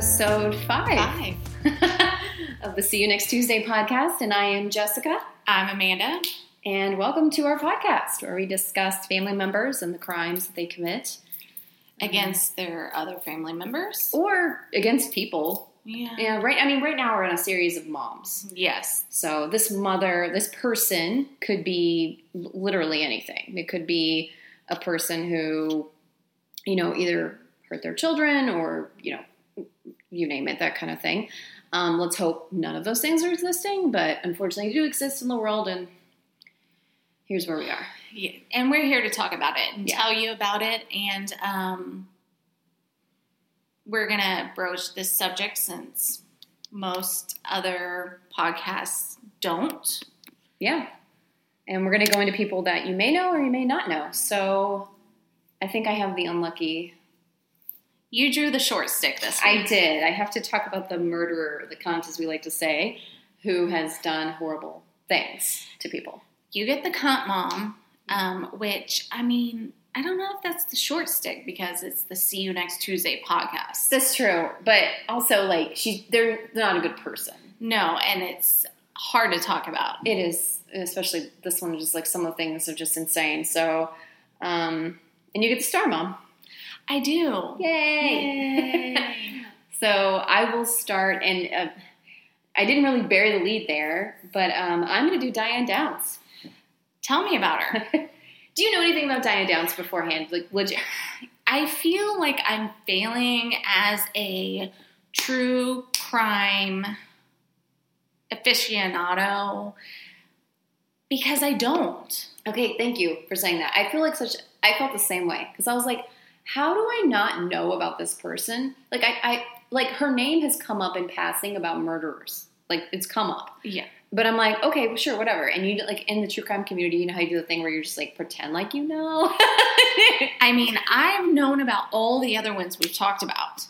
So this is episode five, Five. of the See You Next Tuesday podcast, and I am Jessica. I'm Amanda. And welcome to our podcast where we discuss family members and the crimes that they commit Against their other family members. or against people. Yeah. Yeah, right. I mean, right now we're in a series of moms. Yes. So this mother, this person could be literally anything. It could be a person who, you know, either hurt their children or, you know, you name it, that kind of thing. Um, let's hope none of those things are existing, but unfortunately, they do exist in the world, and here's where we are. Yeah. And we're here to talk about it and Yeah. tell you about it. And um, we're going to broach this subject since most other podcasts don't. Yeah. And we're going to go into people that you may know or you may not know. So I think I have the unlucky You drew the short stick this time. I did. I have to talk about the murderer, the cunt, as we like to say, who has done horrible things to people. You get the cunt mom, um, which, I mean, I don't know if that's the short stick because it's the See You Next Tuesday podcast. That's true, but also like she's they're not a good person. No, and it's hard to talk about. It is, especially this one. Just like some of the things are just insane. So, um, and you get the star mom. I do. Yay! Yay. so I will start, and uh, I didn't really bury the lead there, but um, I'm going to do Diane Downs. Tell me about her. Do you know anything about Diane Downs beforehand? Like legit? I feel like I'm failing as a true crime aficionado because I don't. Okay, thank you for saying that. I feel like such. I felt the same way because I was like, how do I not know about this person? Like I, I like her name has come up in passing about murderers. Like it's come up, Yeah. but I'm like, okay, well, sure, whatever. And you like in the true crime community, you know how you do the thing where you're just like pretend like you know. I mean, I've known about all the other ones we've talked about.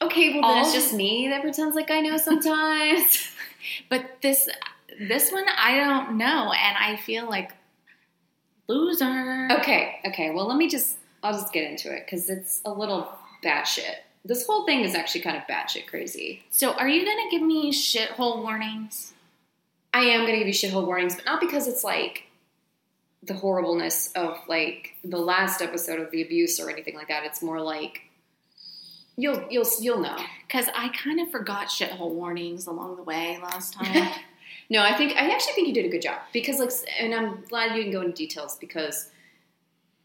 okay, well then it's just me that pretends like I know sometimes. But this this one I don't know and I feel like loser. okay, okay. Well, let me just. I'll just get into it because it's a little batshit. This whole thing is actually kind of batshit crazy. So are you gonna give me shithole warnings? I am going to give you shithole warnings, but not because it's like the horribleness of like the last episode of the abuse or anything like that. It's more like you'll you'll you'll know. Because I kind of forgot shithole warnings along the way last time. no, I think I actually think you did a good job because like, and I'm glad you can go into details because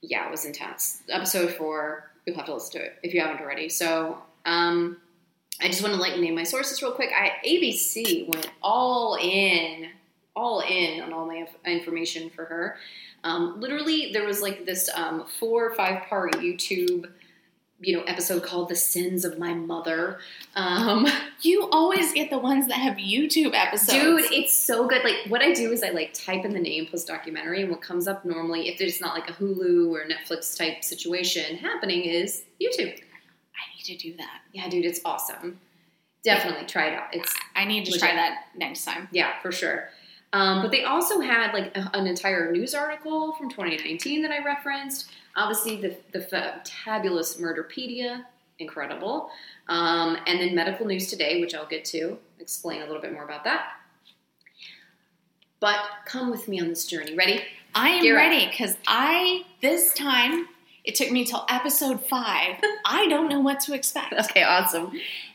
yeah, it was intense. Episode four, you'll have to listen to it if you haven't already. So, um, I just want to like name my sources real quick. I ABC went all in, all in on all my information for her. Um, literally, there was like this um, four or five part YouTube, you know, episode called "The Sins of My Mother." Um, you always get the ones that have YouTube episodes. Dude, it's so good. Like what I do is I like type in the name plus documentary, and what comes up normally, if there's not like a Hulu or Netflix type situation happening, is YouTube. I need to do that. Yeah, dude, it's awesome. Definitely try it out. It's I need to Legit. try that next time. yeah, for sure. Um, but they also had like a, an entire news article from 2019 that I referenced. Obviously, the the fabulous Murderpedia, incredible. Um, and then medical news today, which I'll get to explain a little bit more about that. But come with me on this journey. Ready? I am Get ready because I this time it took me till episode five. I don't know what to expect. Okay, awesome.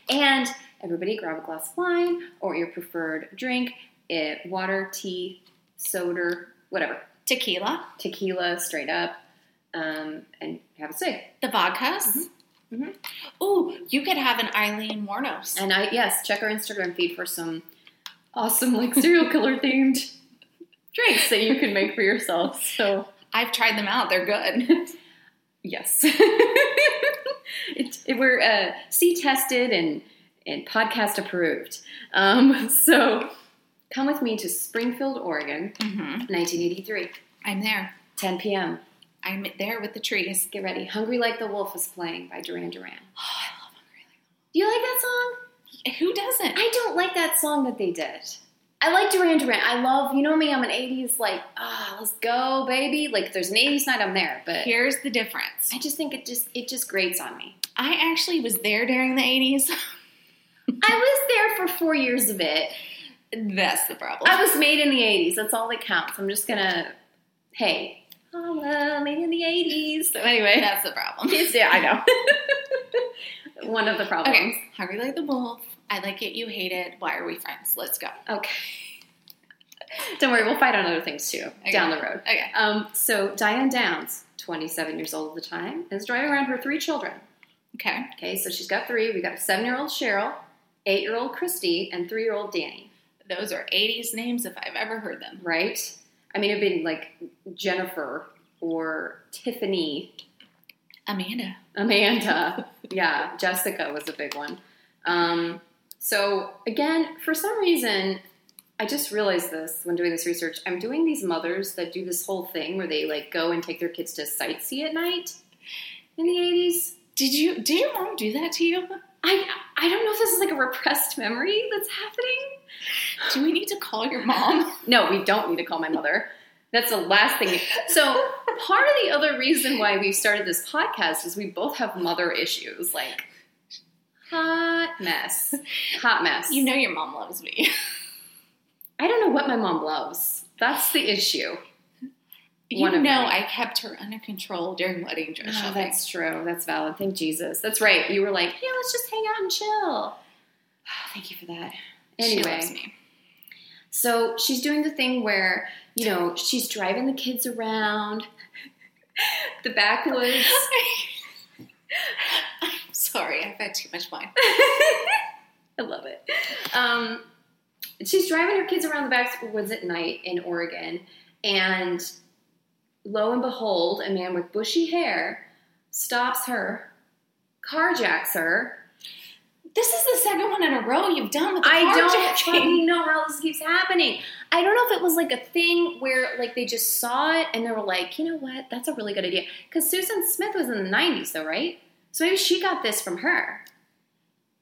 And everybody grab a glass of wine or your preferred drink. It water, tea, soda, whatever. Tequila, Tequila, straight up, um, and have a cig. the vodkas. Mhm. Mhm. Ooh, you could have an Aileen Wuornos. And I yes, check our Instagram feed for some awesome like serial killer themed drinks that you can make for yourself. So I've tried them out; they're good. yes, it, it, we're uh, C tested and and podcast approved. Um, so come with me to Springfield, Oregon, hmm 1983, I'm there. 10 p.m. I'm there with the trees. Get ready. Hungry Like the Wolf is playing by Duran Duran. Oh, I love Hungry Like the Wolf. Do you like that song? Who doesn't? I don't like that song that they did. I like Duran Duran. I love, you know me, I'm an 80s, like, ah, let's go, baby. Like, if there's an 80s night, I'm there. But Here's the difference. I just think it just it just grates on me. I actually was there during the 80s. I was there for four years of it. That's the problem. I was made in the 80s. That's all that counts. I'm just gonna, hey, holla, made in the 80s. So anyway, That's the problem. yeah, I know. One of the problems. Okay, Hungry Like the Wolf. I like it. You hate it. Why are we friends? Let's go. Okay. Don't worry, we'll fight on other things too down the road. Okay. Um, so Diane Downs, 27 years old at the time, is driving around her three children. Okay. Okay, so she's got three. We got a seven-year-old Cheryl, eight-year-old Christy, and three-year-old Danny. Those are 80s names if I've ever heard them. Right? I mean, it'd been like Jennifer or Tiffany, Amanda. Amanda. yeah, Jessica was a big one. Um, so again, for some reason, I just realized this when doing this research. I'm doing these mothers that do this whole thing where they like go and take their kids to sightsee at night in the 80s. Did you? Did your mom do that to you? I I don't know if this is like a repressed memory that's happening. Do we need to call your mom? No, we don't need to call my mother. That's the last thing. So part of the other reason why we started this podcast is we both have mother issues, like hot mess, hot mess. You know your mom loves me. I don't know what my mom loves. That's the issue. You know. I kept her under control during wedding dress Oh, shopping. that's true. That's valid. Thank Jesus. That's right. You were like, yeah, let's just hang out and chill. Thank you for that. She Anyway, me. So she's doing the thing where, you know, she's driving the kids around the backwoods. I'm sorry, I've had too much wine. I love it. Um, she's driving her kids around the backwoods at night in Oregon, and lo and behold, a man with bushy hair stops her, carjacks her. This is the second one in a row you've done with the I don't carjacking. fucking know how this keeps happening. I don't know if it was like a thing where like they just saw it and they were like, you know what, that's a really good idea. Because Susan Smith was in the '90s, though, right? So maybe she got this from her.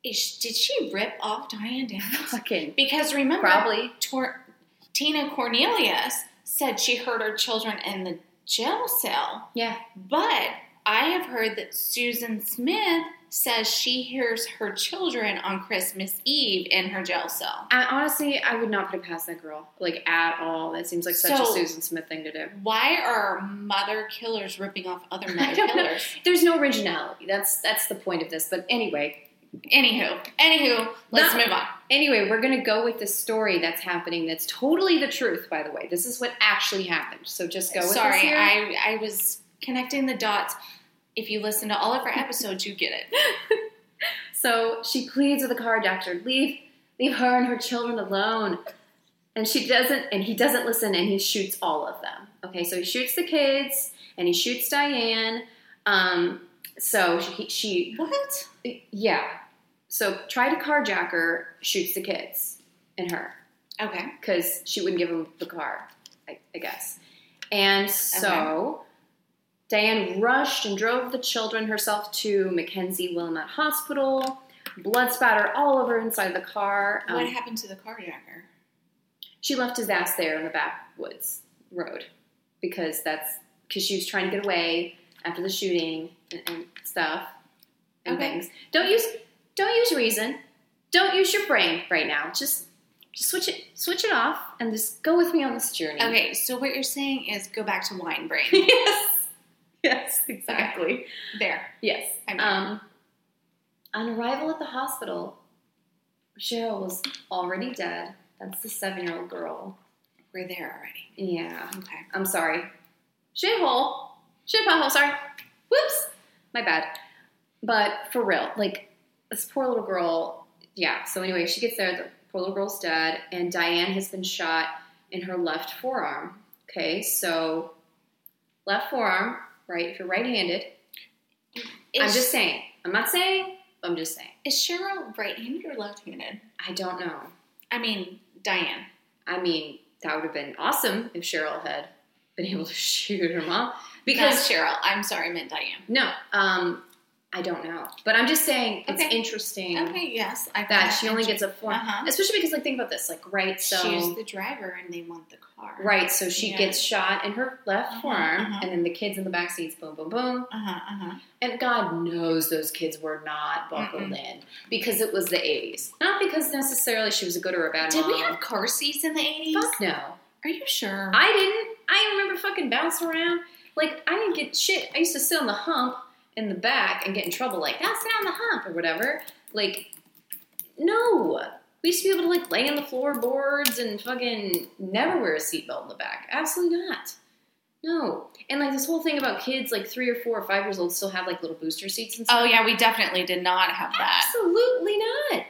Is- Did she rip off Diane Downs? Fucking Because remember, probably. Tor- Tina Cornelius said she heard her children in the jail cell, Yeah. but I have heard that Susan Smith says she hears her children on Christmas Eve in her jail cell. I, honestly, I would not put it past that girl, like at all. That seems like such a Susan Smith thing to do. Why are mother killers ripping off other mother killers? There's no originality. That's that's the point of this. But anyway, Anywho, anywho, let's move on. anyway, we're gonna go with the story that's happening. That's totally the truth, by the way. This is what actually happened. So just go with Sorry. I I was connecting the dots. If you listen to all of our episodes, you get it. So she pleads with the car doctor, leave leave her and her children alone. And she doesn't and he doesn't listen and he shoots all of them. Okay, so he shoots the kids and he shoots Diane. Um, so she, she What? yeah. So try to carjack her, shoots the kids and her Okay. because she wouldn't give him the car, I, I guess. And so Diane rushed and drove the children herself to McKenzie Willamette Hospital. Blood spatter all over inside the car. Um, what happened to the carjacker? she left his ass there in the backwoods road because that's because she was trying to get away after the shooting and, and stuff and Okay. things. Don't use don't use reason. Don't use your brain right now. Just just switch it switch it off and just go with me on this journey. Okay, so what you're saying is go back to wine brain. yes. Yes, exactly. there. Yes. I'm Um, on arrival at the hospital, Cheryl was already dead. That's the seven-year-old girl. We're there already. Yeah. Okay. I'm sorry. Shithole. Shit pothole, sorry. Whoops. My bad. But for real, like, this poor little girl, yeah. So anyway, she gets there, the poor little girl's dead, and Diane has been shot in her left forearm. Okay, so left forearm, right? If you're right-handed, I'm Is- just saying. I'm not saying, I'm just saying. Is Cheryl right-handed or left-handed? I don't know. I mean, Diane. I mean, that would have been awesome if Cheryl had been able to shoot her mom. Because Cheryl. I'm sorry, I meant Diane. No, um, I don't know, but I'm just saying it's Okay. interesting Okay, yes. I that she only gets a 4 Uh-huh. especially because like think about this, like right, so She's the driver and they want the car. right, so she Yeah. gets shot in her left Uh-huh, forearm, uh-huh. and then the kids in the back seats, boom, boom, boom, Uh huh. Uh huh. and God knows those kids were not buckled in because it was the 80s, not because necessarily she was a good or a bad Did mom. we have car seats in the eighties? Fuck no. Are you sure? I didn't. I remember fucking bouncing around. Like I didn't get shit. I used to sit on the hump in the back and get in trouble. Like, now sit on the hump or whatever. Like, no. We used to be able to like lay on the floorboards and fucking never wear a seatbelt in the back. Absolutely not. No. And like this whole thing about kids like three or four or five years old still have like little booster seats and oh, stuff. oh yeah, we definitely did not have that. Absolutely not.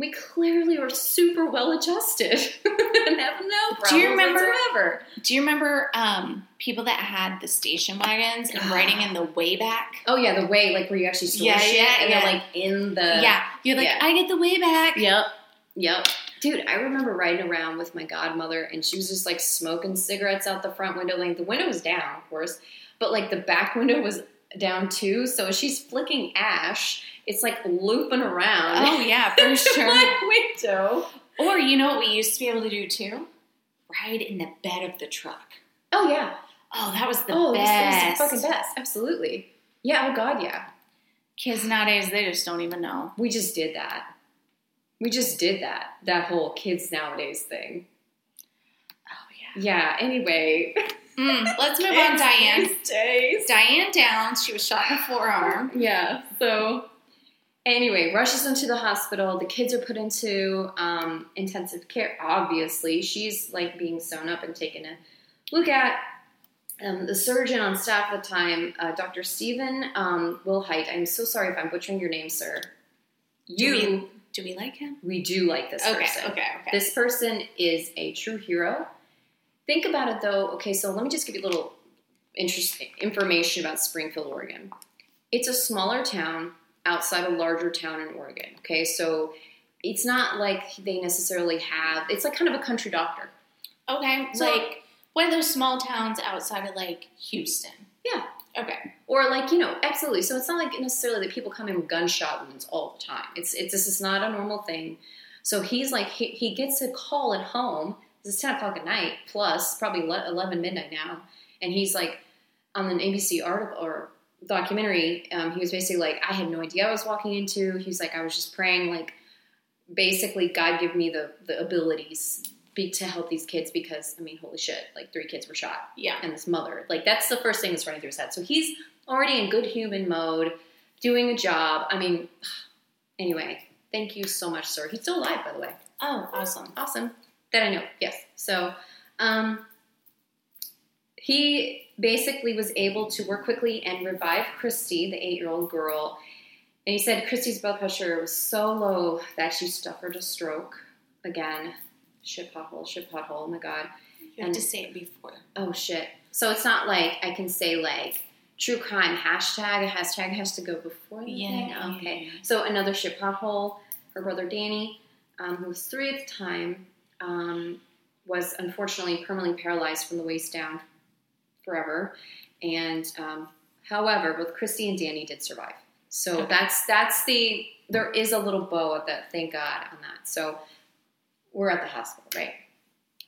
We clearly are super well adjusted and have no problems Do you remember- whatsoever. Do you remember um, people that had the station wagons and riding in the way back? Oh yeah, the way like where you actually store Yeah, shit yeah, and yeah. they're like in the yeah, you're like, yeah. I get the way back. Yep. Yep. Dude, I remember riding around with my godmother and she was just like smoking cigarettes out the front window. Like the window was down, of course, but like the back window was down too. So she's flicking ash, it's like looping around. Oh yeah, for sure. my window. Or you know what we used to be able to do too? Ride in the bed of the truck. Oh yeah. Oh, that was the oh, best. was the fucking best. Absolutely. Yeah, oh god, yeah. Kids nowadays, they just don't even know. We just did that. We just did that. That whole kids nowadays thing. Oh yeah. Yeah, anyway. Mm, let's move on, Diane. Days. Diane Downs. She was shot in the forearm. Yeah, so anyway, rushes into the hospital. The kids are put into um, intensive care, obviously. She's like being sewn up and taken a look at. Um, the surgeon on staff at the time, uh, Dr. Stephen um, Wilhite, I'm so sorry if I'm butchering your name, sir. You, Do we, do we like him? we do like this Okay, person. okay, okay. This person is a true hero. Think about it though. Okay, so let me just give you a little interesting information about Springfield, Oregon. It's a smaller town outside a larger town in Oregon. Okay, so it's not like they necessarily have. It's like kind of a country doctor. okay, So- like one of those small towns outside of like Houston. Yeah. Okay. Or like you know, absolutely. So it's not like necessarily that people come in with gunshot wounds all the time. It's it's this is not a normal thing. So he's like he, he gets a call at home. It's ten o'clock at night plus probably eleven midnight now, and he's like on an ABC article or documentary. Um, he was basically like, I had no idea I was walking into. He's like, I was just praying like basically God give me the the abilities be, to help these kids because I mean, holy shit, like three kids were shot Yeah. and this mother. Like that's the first thing that's running through his head. So he's already in good human mode, doing a job. I mean, anyway, thank you so much, sir. He's still alive, by the way. Oh, awesome. Awesome. That I know. Yes. So, um, he basically was able to work quickly and revive Christy, the eight-year-old girl. And he said Christy's blood pressure was so low that she suffered a stroke. Again, shit pothole, shit pothole. Oh my god. You have And- to say it before. Oh shit. So it's not like I can say like true crime hashtag. A hashtag has to go before the Yeah, thing. yeah, Okay. yeah. So another shit pothole. Her brother Danny, um, who was three at the time, um, was unfortunately permanently paralyzed from the waist down forever. And um, however, both Christy and Danny did survive. So Okay. that's that's the there is a little bow at that. Thank God on that. So we're at the hospital, right?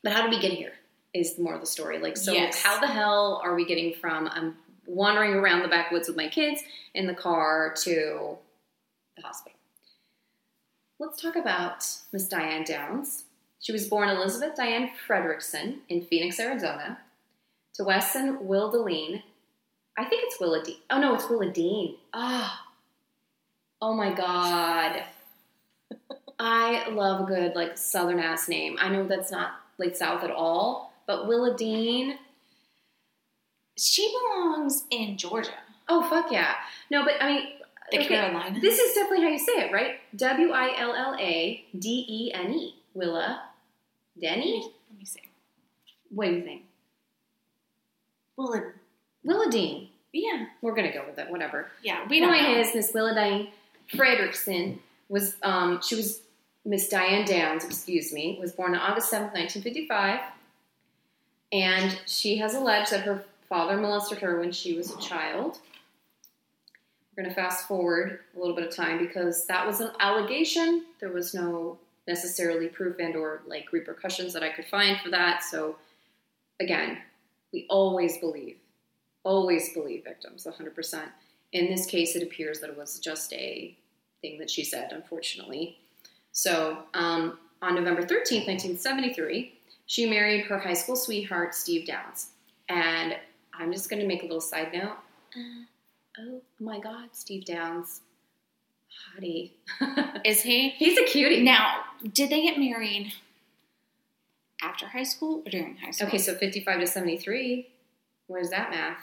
But how did we get here? Is more of the story. Like, so Yes. how the hell are we getting from I'm wandering around the backwoods with my kids in the car to the hospital? Let's talk about Miss Diane Downs. She was born Elizabeth Diane Frederickson in Phoenix, Arizona, to Wesson Will Deline. I think it's Willadene. Oh no, it's Willadene. Ah. Oh my god. I love a good like southern ass name. I know that's not like south at all, but Willa Dean. She belongs in Georgia, Oh fuck yeah. No, but I mean the okay, Carolinas. This is definitely how you say it, right? W I L L A D E N E. Willa. Denny? Let me see. What do you think? Well, it, Willadene. yeah, We're gonna go with it, whatever. yeah. We Point know. is, Miss Willadene Frederickson was um, she was Miss Diane Downs, excuse me, was born on August seventh, nineteen fifty five, and she has alleged that her father molested her when she was a child. we're going to fast forward a little bit of time because that was an allegation. There was no necessarily proof and or like repercussions that I could find for that. So again, we always believe, always believe victims 100%. In this case, it appears that it was just a thing that she said, unfortunately. So um, on November 13th, 1973, she married her high school sweetheart, Steve Downs. And I'm just going to make a little side note. Uh, oh my God, Steve Downs. Hottie. Is he? He's a cutie. Now, did they get married after high school or during high school? Okay, so 55 to 73. What is that math?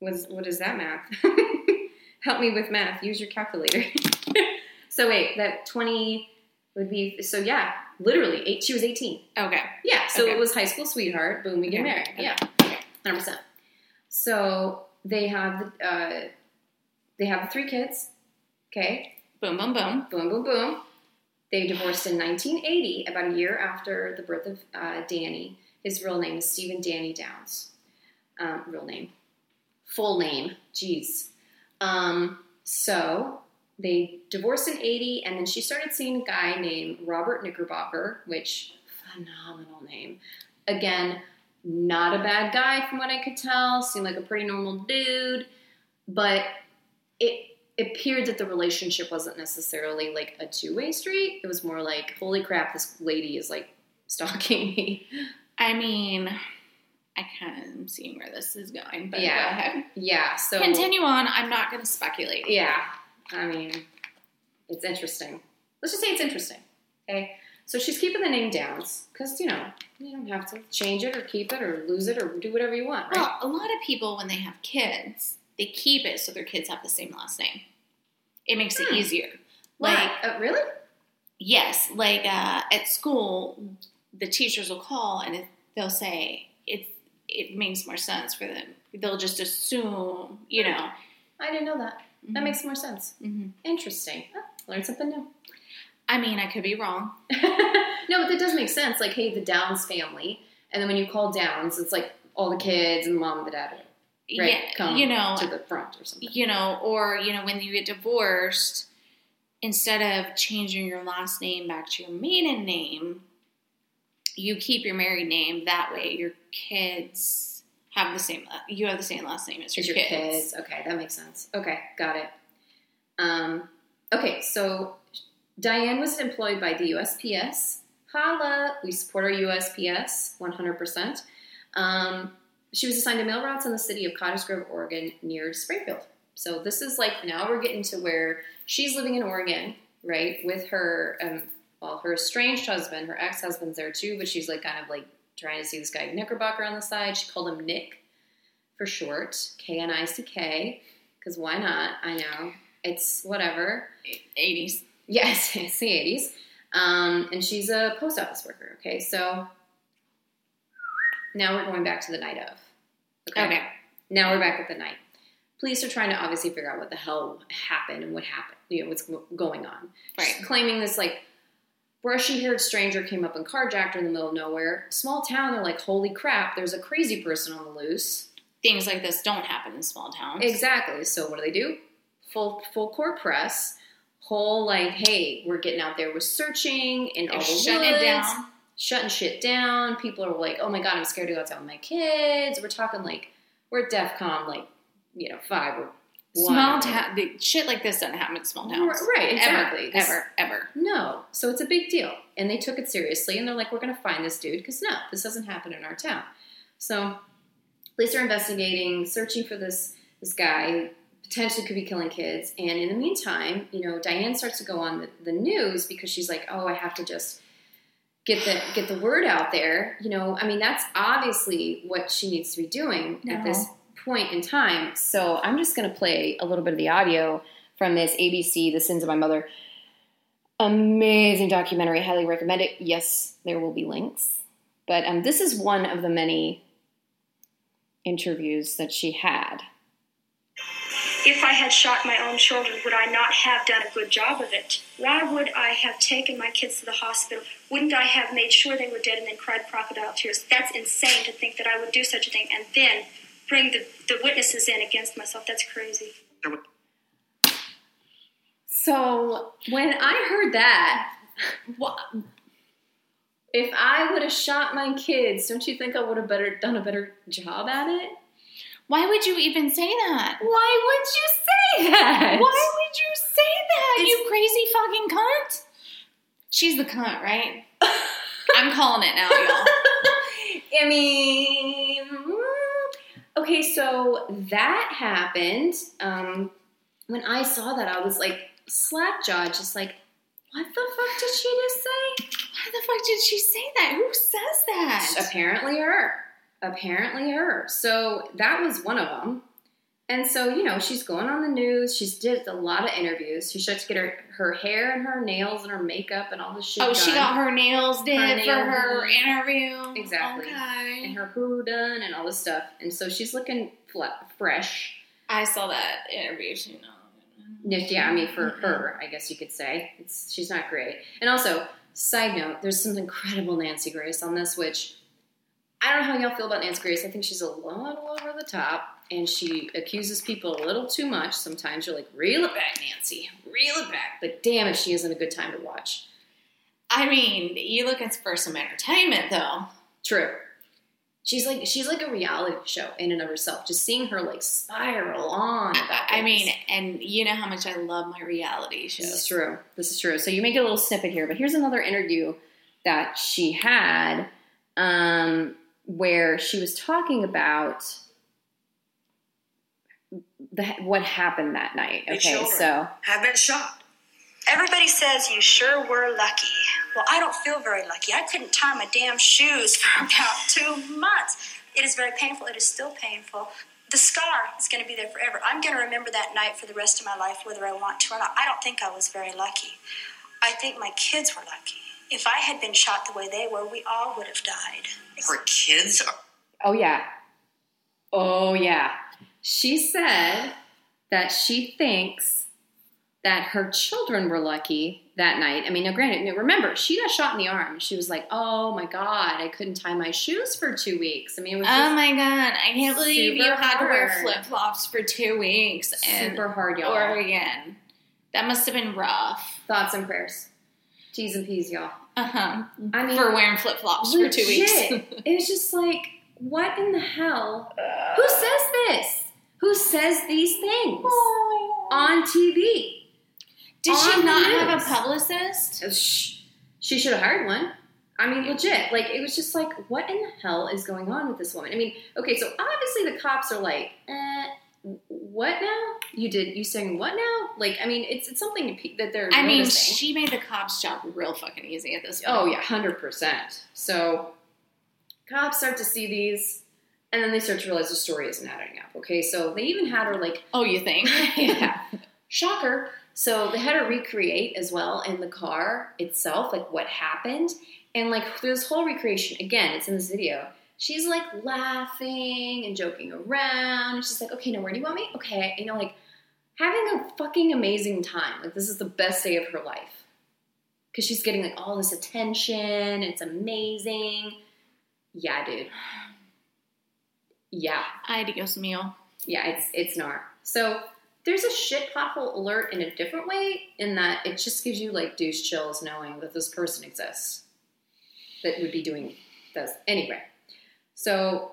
What is, what is that math? Help me with math. Use your calculator. so wait, that 20 would be, so yeah, literally, eight, she was 18. Okay. Yeah, so Okay. it was high school sweetheart. Boom, we get Okay. married. Okay. Yeah, hundred percent. So they have uh, they have three kids. Okay, Boom, boom, boom. boom, boom, boom. They divorced in 1980, about a year after the birth of uh, Danny. His real name is Stephen Danny Downs. Um, real name, full name. Jeez. Um, so they divorced in 80, and then she started seeing a guy named Robert Knickerbocker, which phenomenal name. Again, not a bad guy from what I could tell. Seemed like a pretty normal dude, but it appeared that the relationship wasn't necessarily like a two-way street. It was more like, holy crap, this lady is like stalking me. I mean, I kind of am seeing where this is going, but Yeah. go ahead. Yeah. So Continue on. I'm not going to speculate. Yeah. I mean, it's interesting. Let's just say it's interesting. Okay. So she's keeping the name Downs because you know you don't have to change it or keep it or lose it or do whatever you want, right? Well, a lot of people, when they have kids, they keep it so their kids have the same last name. It makes it Hmm. easier. Why? Like, Uh, really? yes, like uh, at school, the teachers will call and it, they'll say it. It makes more sense for them. They'll just assume, you know. I didn't know that. That Mhm. makes more sense. Mhm. Interesting. Oh, learned something new. I mean, I could be wrong. no, but that does make sense. Like, hey, the Downs family, and then when you call Downs, it's like all the kids and the mom and the dad right, yeah, come you know, to the front or something. you know, or you know, when you get divorced, instead of changing your last name back to your maiden name, you keep your married name. That way, your kids have the same. You have the same last name as your, your kids. kids. Okay, that makes sense. Okay, got it. Um, okay, so Diane was employed by the USPS. Holla, we support our USPS 100%. Um, she was assigned to mail routes in the city of Cottage Grove, Oregon, near Springfield. So this is like now we're getting to where she's living in Oregon, right, with her, um, well, her estranged husband. Her ex-husband's there too, but she's like kind of like trying to see this guy Knickerbocker on the side. She called him Nick for short, K N I C K, because why not? I know it's whatever. 80s. Yes, it's the 80s. Um, and she's a post office worker. Okay, so now we're going back to the night of. Okay. Now we're back at the night. Police are trying to obviously figure out what the hell happened and what happened, you know, what's going on. Right. She's claiming this like brushy haired stranger came up and carjacked her in the middle of nowhere. Small town, they're like, holy crap, there's a crazy person on the loose. Things like this don't happen in small towns. Exactly. So what do they do? Full full court press. Whole like, hey, we're getting out there, we're searching in all the shutting woods, it down. Shutting shit down. People are like, oh my god, I'm scared to go outside with my kids. We're talking like we're at DEFCON like you know five or one. Small town. the- Shit like this doesn't happen in small towns. Right, exactly. Ever, ever, ever. No. So it's a big deal. And they took it seriously and they're like, we're going to find this dude because no, this doesn't happen in our town. So police are investigating, searching for this this guy who potentially could be killing kids. And in the meantime, you know, Diane starts to go on the, the news because she's like, oh, I have to just get the get the word out there. You know, I mean, that's obviously what she needs to be doing at this point in time. So I'm just going to play a little bit of the audio from this ABC, The Sins of My Mother. Amazing documentary. Highly recommend it. Yes, there will be links. But um, this is one of the many interviews that she had. If I had shot my own children, would I not have done a good job of it? Why would I have taken my kids to the hospital? Wouldn't I have made sure they were dead and then cried crocodile tears? That's insane to think that I would do such a thing and then bring the, the witnesses in against myself. That's crazy. So when I heard that, if I would have shot my kids, don't you think I would have better done a better job at it? Why would you even say that? Why would you say that? Why would you say that, It's- you crazy fucking cunt? She's the cunt, right? I'm calling it now, y'all. I mean, mm, okay, so that happened. Um, when I saw that, I was like slack-jawed, just like, what the fuck did she just say? Why the fuck did she say that? Who says that? Apparently her. Apparently her. So that was one of them. And so, you know, she's going on the news. She's did a lot of interviews. She starts to get her, her hair and her nails and her makeup and all this shit Oh, she got her nails did Her for her interview. Exactly. Okay. and her hair done and all this stuff. And so she's looking fresh. I saw that interview. She know. Yeah, I mean, for mm-hmm. her, I guess you could say. It's, she's not great. And also, side note, there's some incredible Nancy Grace on this, which I don't know how y'all feel about Nancy Grace. I think she's a little over the top, and she accuses people a little too much. Sometimes you're like, reel it back, Nancy, reel it back. But damn if she isn't a good time to watch. I mean, you looking for some entertainment though. True. She's like she's like a reality show in and of herself. Just seeing her like spiral on. About I mean, and you know how much I love my reality This shows. is true. This is true. So you may get a little snippet here, but here's another interview that she had um, where she was talking about the, what happened that night. Okay, so have been shot. Everybody says you sure were lucky. Well, I don't feel very lucky. I couldn't tie my damn shoes for about two months. It is very painful. It is still painful. The scar is going to be there forever. I'm going to remember that night for the rest of my life, whether I want to or not. I don't think I was very lucky. I think my kids were lucky. If I had been shot the way they were, we all would have died. Her kids are oh yeah, oh yeah. She said that she thinks that her children were lucky that night. I mean, now granted, remember she got shot in the arm. She was like, "Oh my god, I couldn't tie my shoes for two weeks." I mean, it was Oh my god! I can't believe you super had to wear flip flops for two weeks and super hard, y'all. Oregon. That must have been rough. Thoughts and prayers. T's and P's, y'all. Uh huh. I mean, For wearing flip flops for two weeks. it was just like, what in the hell? Who says this? Who says these things on TV? Did she On the not have a publicist? Uh, Shh. She should have hired one. I mean, legit. Like, it was just like, what in the hell is going on with this woman? I mean, okay, so obviously the cops are like, eh, what now? You did, you saying what now? Like, I mean, it's, it's something that they're I mean, she made the cops' job real fucking easy at this oh, point. Oh yeah, hundred percent. So cops start to see these, and then they start to realize the story isn't adding up. Okay, so they even had her like, Oh, you think? yeah, shocker. So they had her recreate as well in the car itself, like what happened, and like through this whole recreation. Again, it's in this video. She's like laughing and joking around. And she's like, okay, now where do you want me? Okay, you know, like having a fucking amazing time. Like this is the best day of her life because she's getting like all this attention. It's amazing. Yeah, dude. Yeah, Adios, mio. yeah. It's it's gnar. So there's a shit pothole alert in a different way in that it just gives you like douche chills knowing that this person exists that would be doing this anyway. So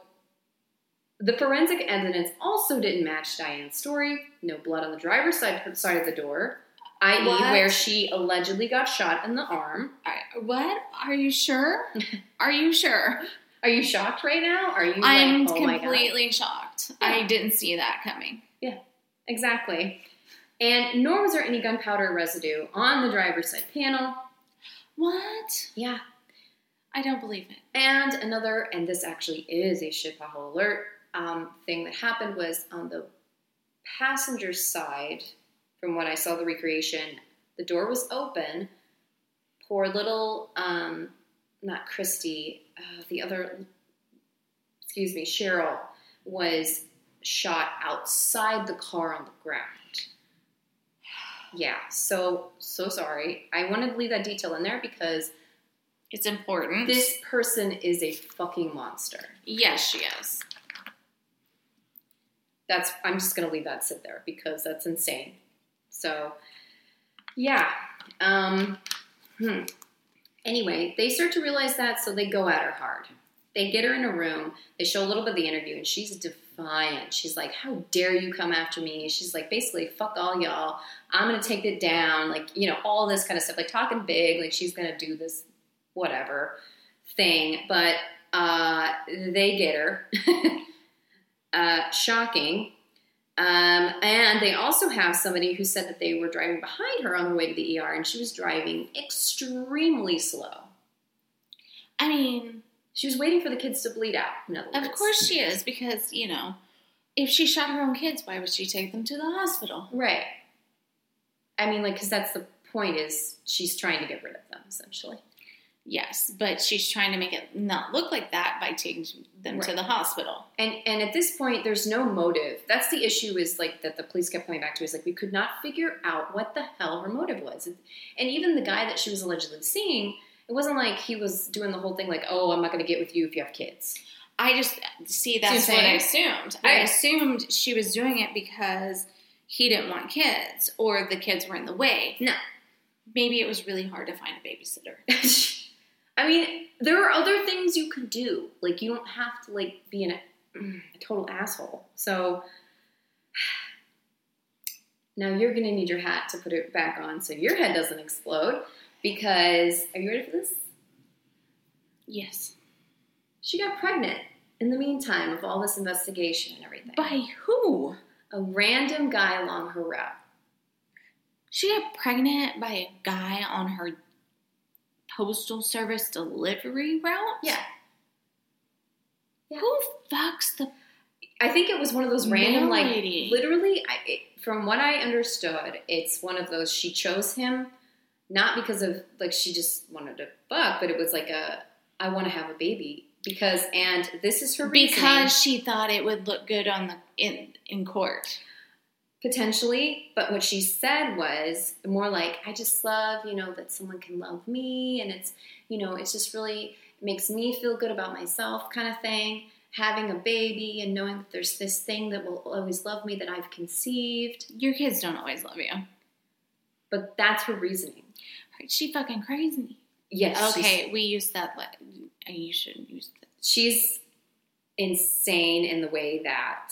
the forensic evidence also didn't match Diane's story. No blood on the driver's side side of the door, i.e., What? where she allegedly got shot in the arm. I- What? Are you sure? Are you sure? Are you shocked right now? Are you? I'm like, oh completely shocked. I didn't see that coming. Yeah, exactly. And nor was there any gunpowder residue on the driver's side panel. What? Yeah. I don't believe it. And another, and this actually is a pothole alert, um, thing that happened was on the passenger side, from what I saw the recreation, the door was open. Poor little, um, not Christy, uh, the other, excuse me, Cheryl, was shot outside the car on the ground. Yeah, so, so sorry. I wanted to leave that detail in there because It's important. this person is a fucking monster. yes, she is. that's I'm just gonna leave that sit there because that's insane. So yeah. Um, hmm. Anyway, they start to realize that, so they go at her hard. They get her in a room. They show a little bit of the interview, and she's defiant. She's like, "How dare you come after me?" She's like, basically, "Fuck all y'all. I'm gonna take it down." Like, you know, all this kind of stuff. Like talking big. Like she's gonna do this, whatever thing. But uh, they get her. uh, shocking. Um, and they also have somebody who said that they were driving behind her on the way to the ER, and she was driving extremely slow. I mean, She was waiting for the kids to bleed out. In other words. of course she is because you know, if she shot her own kids, why would she take them to the hospital? right? I mean, like, because that's the point is she's trying to get rid of them essentially. Yes, but she's trying to make it not look like that by taking them to the hospital. And and at this point, there's no motive. That's the issue. Is like that the police kept pointing back to is like we could not figure out what the hell her motive was. And even the guy that she was allegedly seeing, it wasn't like he was doing the whole thing like, oh, I'm not going to get with you if you have kids. I just see that's what I assumed. I assumed she was doing it because he didn't want kids or the kids were in the way. No. Maybe it was really hard to find a babysitter. I mean, there are other things you could do. Like you don't have to like be an, a total asshole. So now you're going to need your hat to put it back on so your head doesn't explode. Because are you ready for this? Yes. She got pregnant in the meantime of all this investigation and everything. By who? a random guy along her route. She got pregnant by a guy on her postal service delivery route? Yeah. Yeah. Who fucks the I think it was one of those random, Mail like, lady. literally, I, it, from what I understood, it's one of those, she chose him not because of, like, she just wanted to fuck, but it was like a, I want to have a baby. Because, and this is her reasoning. because she thought it would look good on the in in court. Potentially, but what she said was more like, I just love, you know, that someone can love me, and it's, you know, it's just really makes me feel good about myself, kind of thing. Having a baby and knowing that there's this thing that will always love me that I've conceived, Your kids don't always love you. but that's her reasoning. She fucking crazy. Yes, Okay, we use that. You shouldn't use that. she's insane in the way that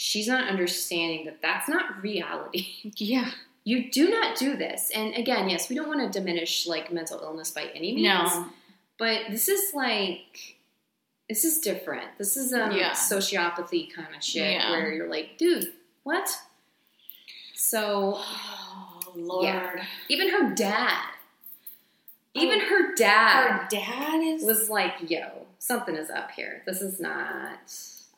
she's not understanding that that's not reality. Yeah. You do not do this. And again, yes, we don't want to diminish like mental illness by any means. No. But this is like this is different. This is um Yeah. sociopathy kind of shit Yeah. where you're like, dude, what? So Oh Lord. Yeah. even her dad, even her dad Her dad is. was like, yo, something is up here. This is not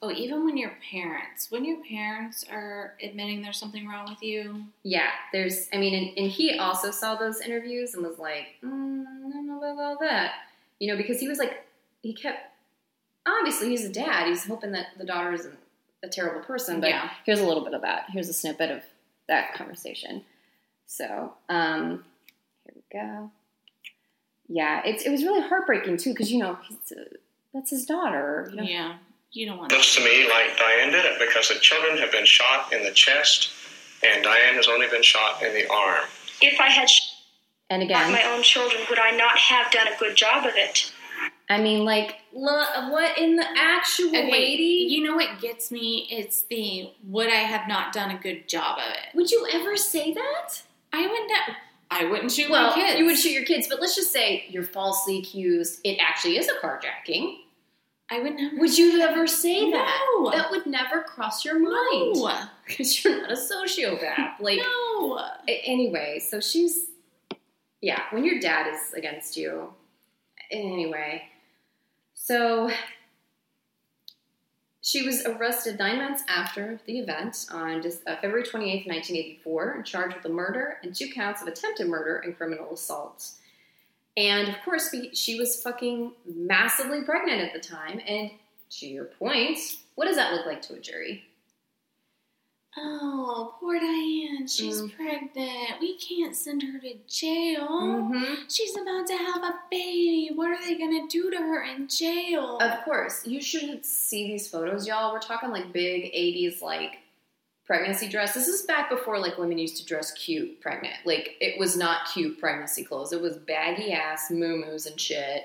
oh, even when your parents, when your parents are admitting there's something wrong with you. yeah, there's, I mean, and, and he also saw those interviews and was like, mm, I don't know about all that. You know, because he was like, he kept, obviously, he's a dad. He's hoping that the daughter isn't a terrible person. But Yeah. here's a little bit of that. Here's a snippet of that conversation. So, um, here we go. Yeah, it's, it was really heartbreaking, too, because, you know, he's, uh, that's his daughter. You know? Yeah. You don't want Looks to me like Diane did it because the children have been shot in the chest and Diane has only been shot in the arm. If I had shot And again, my own children, would I not have done a good job of it? I mean, like, what in the actual Okay, lady? You know what gets me? It's the would I have not done a good job of it? Would you ever say that? I wouldn't. I wouldn't shoot well, my kids. you would shoot your kids, but let's just say you're falsely accused. It actually is a carjacking. I would never. Would you ever say that? No. That would never cross your mind No. because you're not a sociopath. Like, no. anyway, so she's yeah. When your dad is against you, anyway. So she was arrested nine months after the event on uh, February 28th, 1984, and charged with a murder and two counts of attempted murder and criminal assault. And of course, we, she was fucking massively pregnant at the time. And to your point, what does that look like to a jury? Oh, poor Diane. She's Mm. pregnant. We can't send her to jail. Mm-hmm. She's about to have a baby. What are they gonna do to her in jail? Of course, you shouldn't see these photos, y'all. We're talking like big '80s, like pregnancy dress. This is back before like women used to dress cute pregnant. Like it was not cute pregnancy clothes. It was baggy ass moo-moos and shit.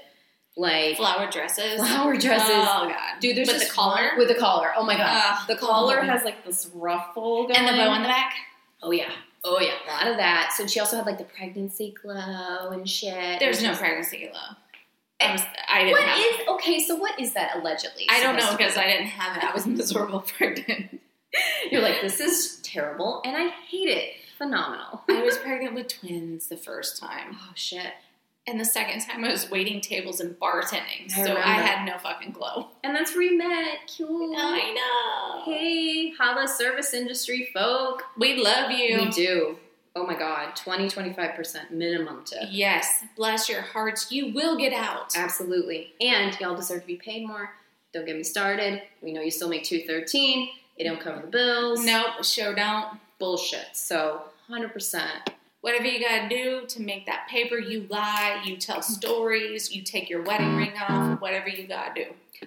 Like Flower dresses. flower dresses. Oh god. Dude, there's with this the collar one- with the collar. Oh my god, Ugh. the collar Oh. has like this ruffle going. and the bow on the back. Oh yeah, oh yeah, a lot of that. So she also had like the pregnancy glow and shit. There's And no pregnancy glow. Eh, I, was, I didn't What have. is okay? So what is that allegedly? I don't know supposed to be? because I didn't have it. I was miserable pregnant. You're like, this is terrible, and I hate it. Phenomenal. I was pregnant with twins the first time, Oh shit. and the second time I was waiting tables and bartending. I so remember. I had no fucking glow. And that's where you met. Cute. I know. Hey, holla service industry folk. We love you. We do. Oh my god, 20 25% minimum tip. Yes, bless your hearts. You will get out. Absolutely. And y'all deserve to be paid more. Don't get me started. We know you still make 213. It don't cover the bills. Nope, show don't. Bullshit. So 100%. Whatever you gotta do to make that paper, you lie, you tell stories, you take your wedding ring off, whatever you gotta do.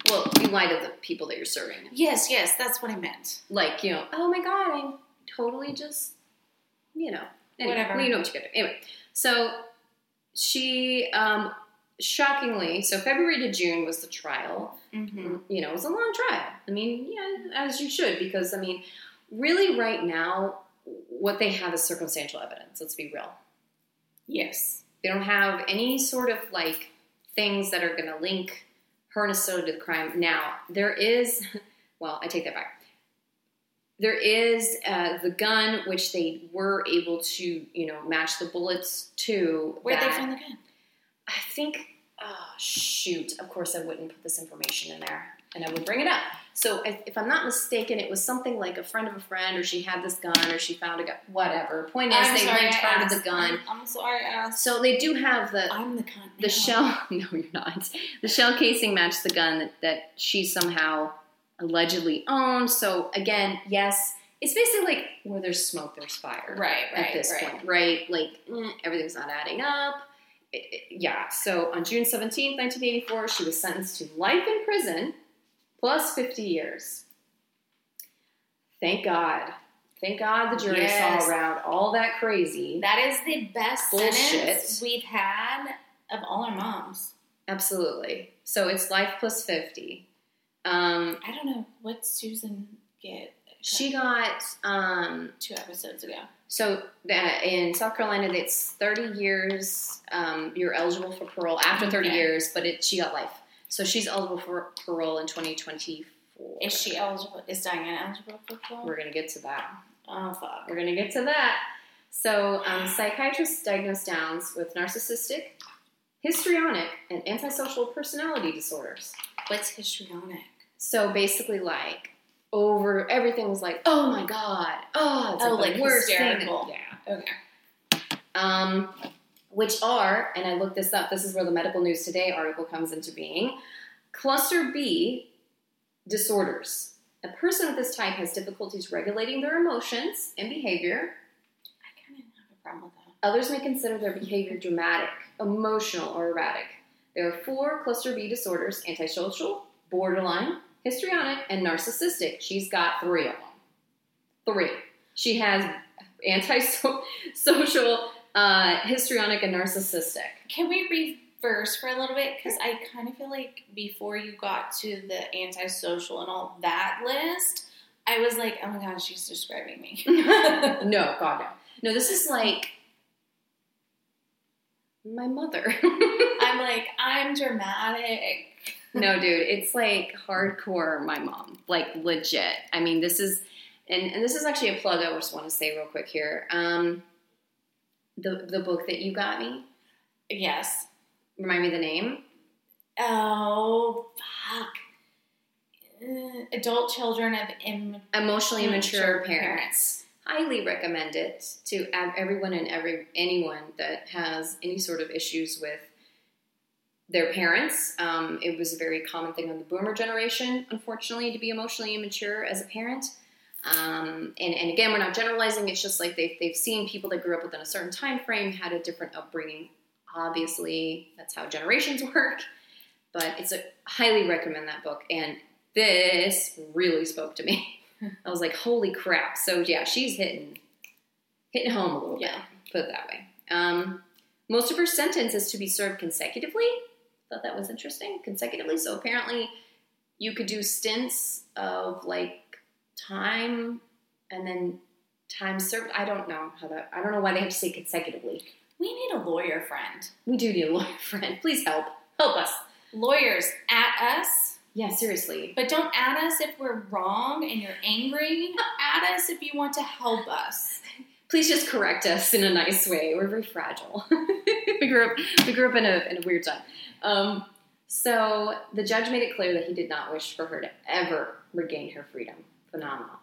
Well, you lie to the people that you're serving. Yes, yes, that's what I meant. Like, you know, oh my god, I totally just, you know, anyway, Whatever. You know what you gotta do. Anyway, so she, um, shockingly, so February to June was the trial. Mm-hmm. You know, it was a long trial. I mean, yeah, as you should, because I mean, really, right now, what they have is circumstantial evidence. Let's be real. Yes. They don't have any sort of like things that are going to link her necessarily to the crime. Now, there is, well, I take that back. There is uh, the gun, which they were able to, you know, match the bullets to. Where'd they find the gun? I think, oh, shoot. Of course, I wouldn't put this information in there and I would bring it up. So, if, if I'm not mistaken, it was something like a friend of a friend, or she had this gun, or she found a gun, whatever. Point is, I'm they sorry, I returned the gun. I'm, I'm sorry, I asked. So, they do have the I'm the the now. shell no you're not the shell casing matched the gun that, that she somehow allegedly owned so again yes it's basically like where there's smoke there's fire Right, right, at this right. point right like eh, everything's not adding up It- it- yeah so on june 17th 1984 she was sentenced to life in prison plus 50 years thank god thank god the jury Yes. saw around all that crazy That is the best Bullshit. sentence we've had of all our moms. absolutely so it's life plus 50 um, I don't know what Susan get. She got um, two episodes ago. So that in South Carolina, it's thirty years. Um, you're eligible for parole after thirty Okay. years, but it, she got life. So she's eligible for parole in twenty twenty four. Is she eligible? Is Diana eligible for parole? We're gonna get to that. Oh fuck. We're gonna get to that. So um, psychiatrists diagnosed Downs with narcissistic, histrionic, and antisocial personality disorders. What's histrionic? So basically, like over everything was like, oh my god, oh, it's Oh, like, like worst thing. hysterical. Yeah. Okay. um, which are, and I looked this up, this is where the Medical News Today article comes into being cluster B disorders. A person with this type has difficulties regulating their emotions and behavior. I kind of have a problem with that. Others may consider their behavior dramatic, emotional, or erratic. There are four cluster B disorders antisocial, borderline, histrionic, and narcissistic. She's got three of them. Three. She has antisocial, uh, histrionic, and narcissistic. Can we reverse for a little bit? Because I kind of feel like before you got to the antisocial and all that list, I was like, oh my god, she's describing me. no, God, no. No, this is like my mother. I'm like, I'm dramatic. No, dude, it's like hardcore my mom. Like legit. I mean, this is and, and this is actually a plug I just want to say real quick here. Um the the book that you got me, Yes. remind me the name. Oh, fuck. Uh, adult children of Im- Emotionally immature Immature parents. Highly recommend it to everyone and every anyone that has any sort of issues with their parents. Um, it was a very common thing on the boomer generation, unfortunately, to be emotionally immature as a parent. Um, and, and again, we're not generalizing. It's just like they've, they've seen people that grew up within a certain time frame had a different upbringing. Obviously, that's how generations work. But it's a highly recommend that book. And this really spoke to me. I was like, holy crap. So yeah, she's hitting hitting home a little bit. Put it that way. Um, most of her sentence is to be served consecutively. Thought that was interesting. Consecutively. So apparently you could do stints of like time and then time served. I don't know how that I don't know why they have to say consecutively. We need a lawyer friend. We do need a lawyer friend. Please help. Help us. Lawyers at us, Yeah, seriously. but don't at us if we're wrong and you're angry. at us if you want to help us. Please just correct us in a nice way. We're very fragile. we grew up. We grew up in a in a weird time. Um, so the judge made it clear that he did not wish for her to ever regain her freedom. Phenomenal.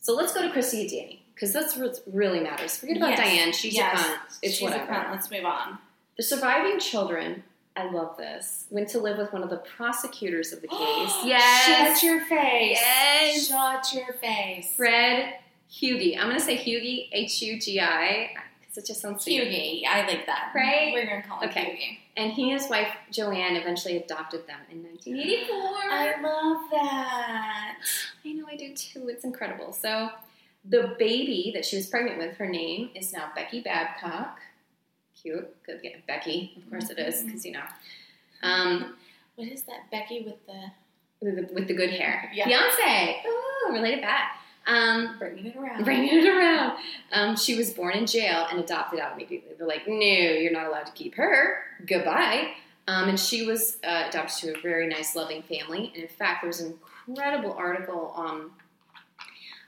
So let's go to Chrissy and Danny because that's what really matters. Forget about Yes. Diane. She's Yes. a cunt. It's She's whatever. a cunt. Let's move on. The surviving children. I love this. Went to live with one of the prosecutors of the case. yes. Shut your face. Yes. Shut your face. Fred Hugi. I'm going to say Hugie, H U G I, because it just sounds sweet. Hughie. I like that. Right? We're going to call him Okay. Hughie. And he and his wife, Joanne, eventually adopted them in 1984. I love that. I know I do too. It's incredible. So, the baby that she was pregnant with, her name is now Becky Babcock. Cute. Good. Yeah, Becky. Of course it is, because, you know. Um, What is that? Becky with the with, the, with the good hair. Yeah. Beyonce. Ooh, related back. Um, bringing it around. bringing it around. Um, she was born in jail and adopted out immediately. They're like, no, you're not allowed to keep her. Goodbye. Um, and she was uh, adopted to a very nice, loving family. And in fact, there was an incredible article um,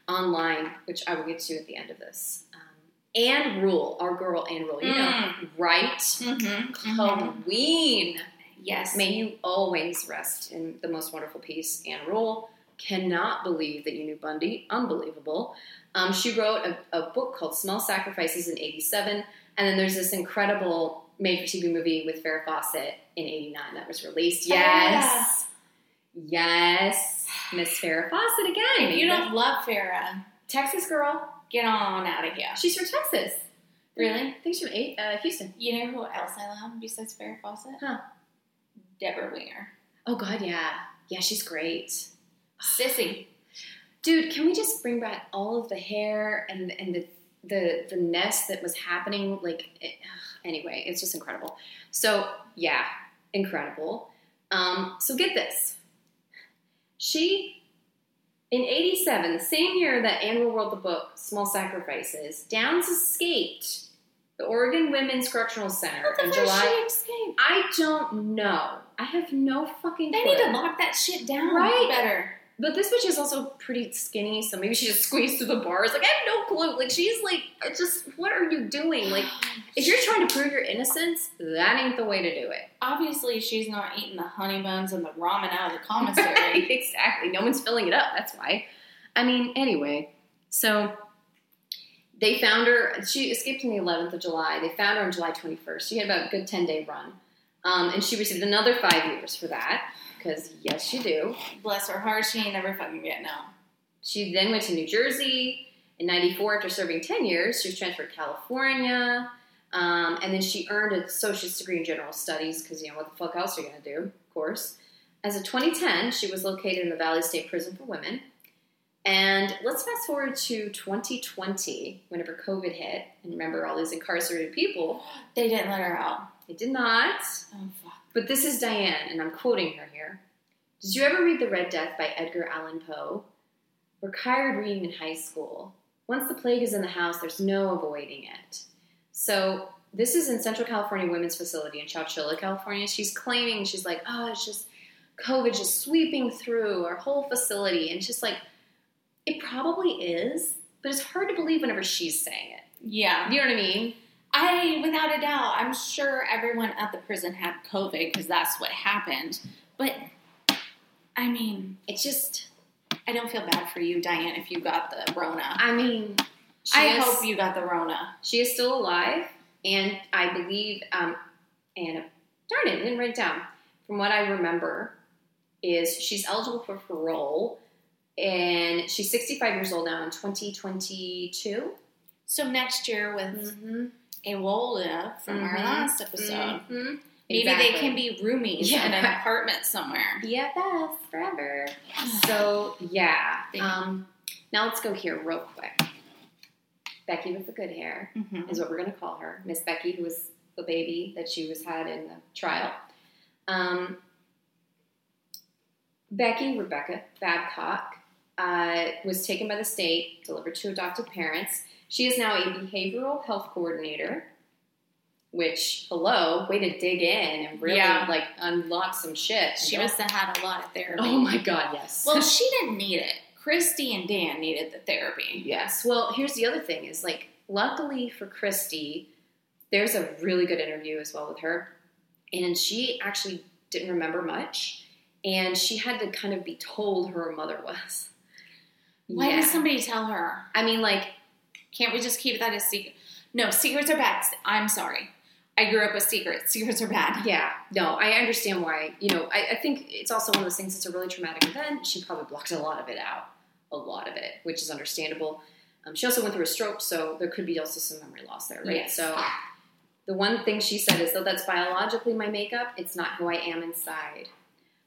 online, which I will get to at the end of this. Um, Ann Rule, our girl Ann Rule, you know, right? Mm-hmm. Queen. Yes. May you always rest in the most wonderful peace. Ann Rule cannot believe that you knew Bundy. Unbelievable. Um, she wrote a, a book called Small Sacrifices in 87. And then there's this incredible made for TV movie with Farrah Fawcett in 89 that was released. Oh, Yes. Yes. Miss Farrah Fawcett again. If you don't love Farrah, Texas girl. get on out of here. She's from Texas. Really? I think she's from eight, uh, Houston. You know who else I love besides Farrah Fawcett? Huh. Debra Winger. Oh, God, yeah. Yeah, she's great. Sissy. Dude, can we just bring back all of the hair and and the the the nest that was happening? Like, it, anyway, it's just incredible. So yeah, incredible. Um, so get this, she in '87, the same year that Ann wrote the book Small Sacrifices, Downs escaped the Oregon Women's Correctional Center in July. I don't know. I have no fucking. They clue. need to lock that shit down Right. better. But this bitch is also pretty skinny, so maybe she just squeezed through the bars. Like I have no clue. Like she's like, it's just what are you doing? Like if you're trying to prove your innocence, that ain't the way to do it. Obviously, she's not eating the honey buns and the ramen out of the commissary. exactly. No one's filling it up. That's why. I mean, anyway. So they found her. She escaped on the 11th of July. They found her on July 21st. She had about a good 10 day run, um, and she received another five years for that. Because yes, you do. Bless her heart, she ain't never fucking getting out. She then went to New Jersey in '94 after serving 10 years. She was transferred to California, um, and then she earned a associate's degree in general studies because you know what the fuck else are you gonna do? Of course. As of 2010, she was located in the Valley State Prison for Women. And let's fast forward to 2020, whenever COVID hit, and remember all these incarcerated people. They didn't let her out. They did not. Oh fuck. But this is Diane, and I'm quoting her here. Did you ever read The Red Death by Edgar Allan Poe? We're tired reading in high school. Once the plague is in the house, there's no avoiding it. So this is in Central California Women's Facility in Chowchilla, California. She's claiming she's like, oh, it's just COVID just sweeping through our whole facility, and it's just like it probably is, but it's hard to believe whenever she's saying it. Yeah. You know what I mean? I, without a doubt, I'm sure everyone at the prison had COVID because that's what happened. But, I mean, It's just, I don't feel bad for you, Diane, if you got the Rona. I mean, she I is- hope you got the Rona. She is still alive, and I believe, um, and darn it, I didn't write it down. From what I remember, is she's eligible for parole, and she's 65 years old now in 2022. So next year with Mm-hmm. Ewola from our Mhm. last episode, Mm-hmm. maybe they can be roomies Yeah. in an apartment somewhere. BFF forever. So yeah, um, Now let's go here real quick. Becky with the good hair Mhm. is what we're going to call her. Miss Becky, who was the baby that she was had in the trial. Um, Becky Rebecca Babcock uh, was taken by the state, delivered to adoptive parents. She is now a behavioral health coordinator. Which, hello, way to dig in and really Yeah. like unlock some shit. She must have had a lot of therapy. Oh my god, yes. Well, she didn't need it. Christy and Dan needed the therapy. Yes. Well, here's the other thing is like, luckily for Christy, there's a really good interview as well with her. And she actually didn't remember much. And she had to kind of be told who her mother was. Why yeah. does somebody tell her? I mean, like, Can't we just keep that a secret? No, secrets are bad. I'm sorry. I grew up with secrets. Secrets are bad. yeah, no, I understand why. You know, I, I think it's also one of those things, it's a really traumatic event. She probably blocked a lot of it out. A lot of it, which is understandable. Um, she also went through a stroke, so there could be also some memory loss there, right? Yes. So the one thing she said is, though that's biologically my makeup, it's not who I am inside.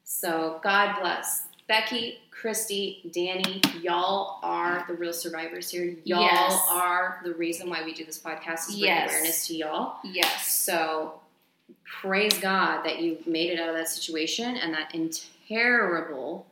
So God bless. Becky, Christy, Danny, y'all are the real survivors here. Y'all Yes. are the reason why we do this podcast is bring Yes. awareness to y'all. Yes. So praise God that you made it out of that situation and that in terrible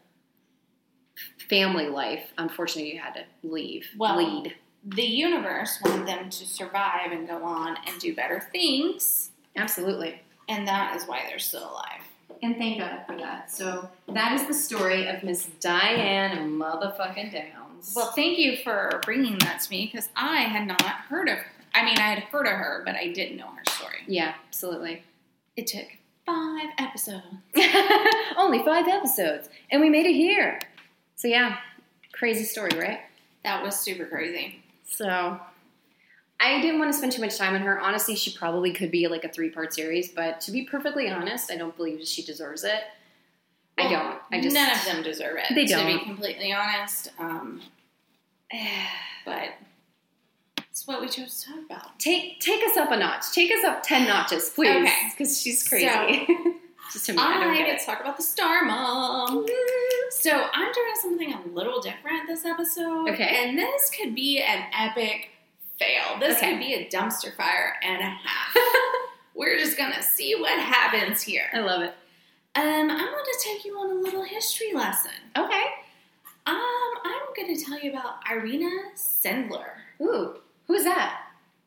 family life, unfortunately, you had to leave. Well, lead. The universe wanted them to survive and go on and do better things, Absolutely. and that is why they're still alive. And thank God for that. So that is the story of Miss Diane motherfucking Downs. Well, thank you for bringing that to me because I had not heard of her. I mean, I had heard of her, but I didn't know her story. yeah, absolutely. It took five episodes. Only five episodes, and we made it here. So yeah, crazy story, right? That was super crazy. So I didn't want to spend too much time on her. Honestly, she probably could be like a three part series, but to be perfectly honest, I don't believe she deserves it. I don't. I just none of them deserve it. They To don't. To be completely honest, um, but it's what we chose to talk about. take take us up a notch. Take us up ten notches, please, Okay. because she's crazy. So- just to me, I I get to talk about the Star Mom. So I'm doing something a little different this episode. Okay. And this could be an epic fail. This Okay. could be a dumpster fire and a half. We're just gonna see what happens here. I love it. Um, I'm gonna take you on a little history lesson. Okay. Um, I'm gonna tell you about Irena Sendler. Ooh, who's that?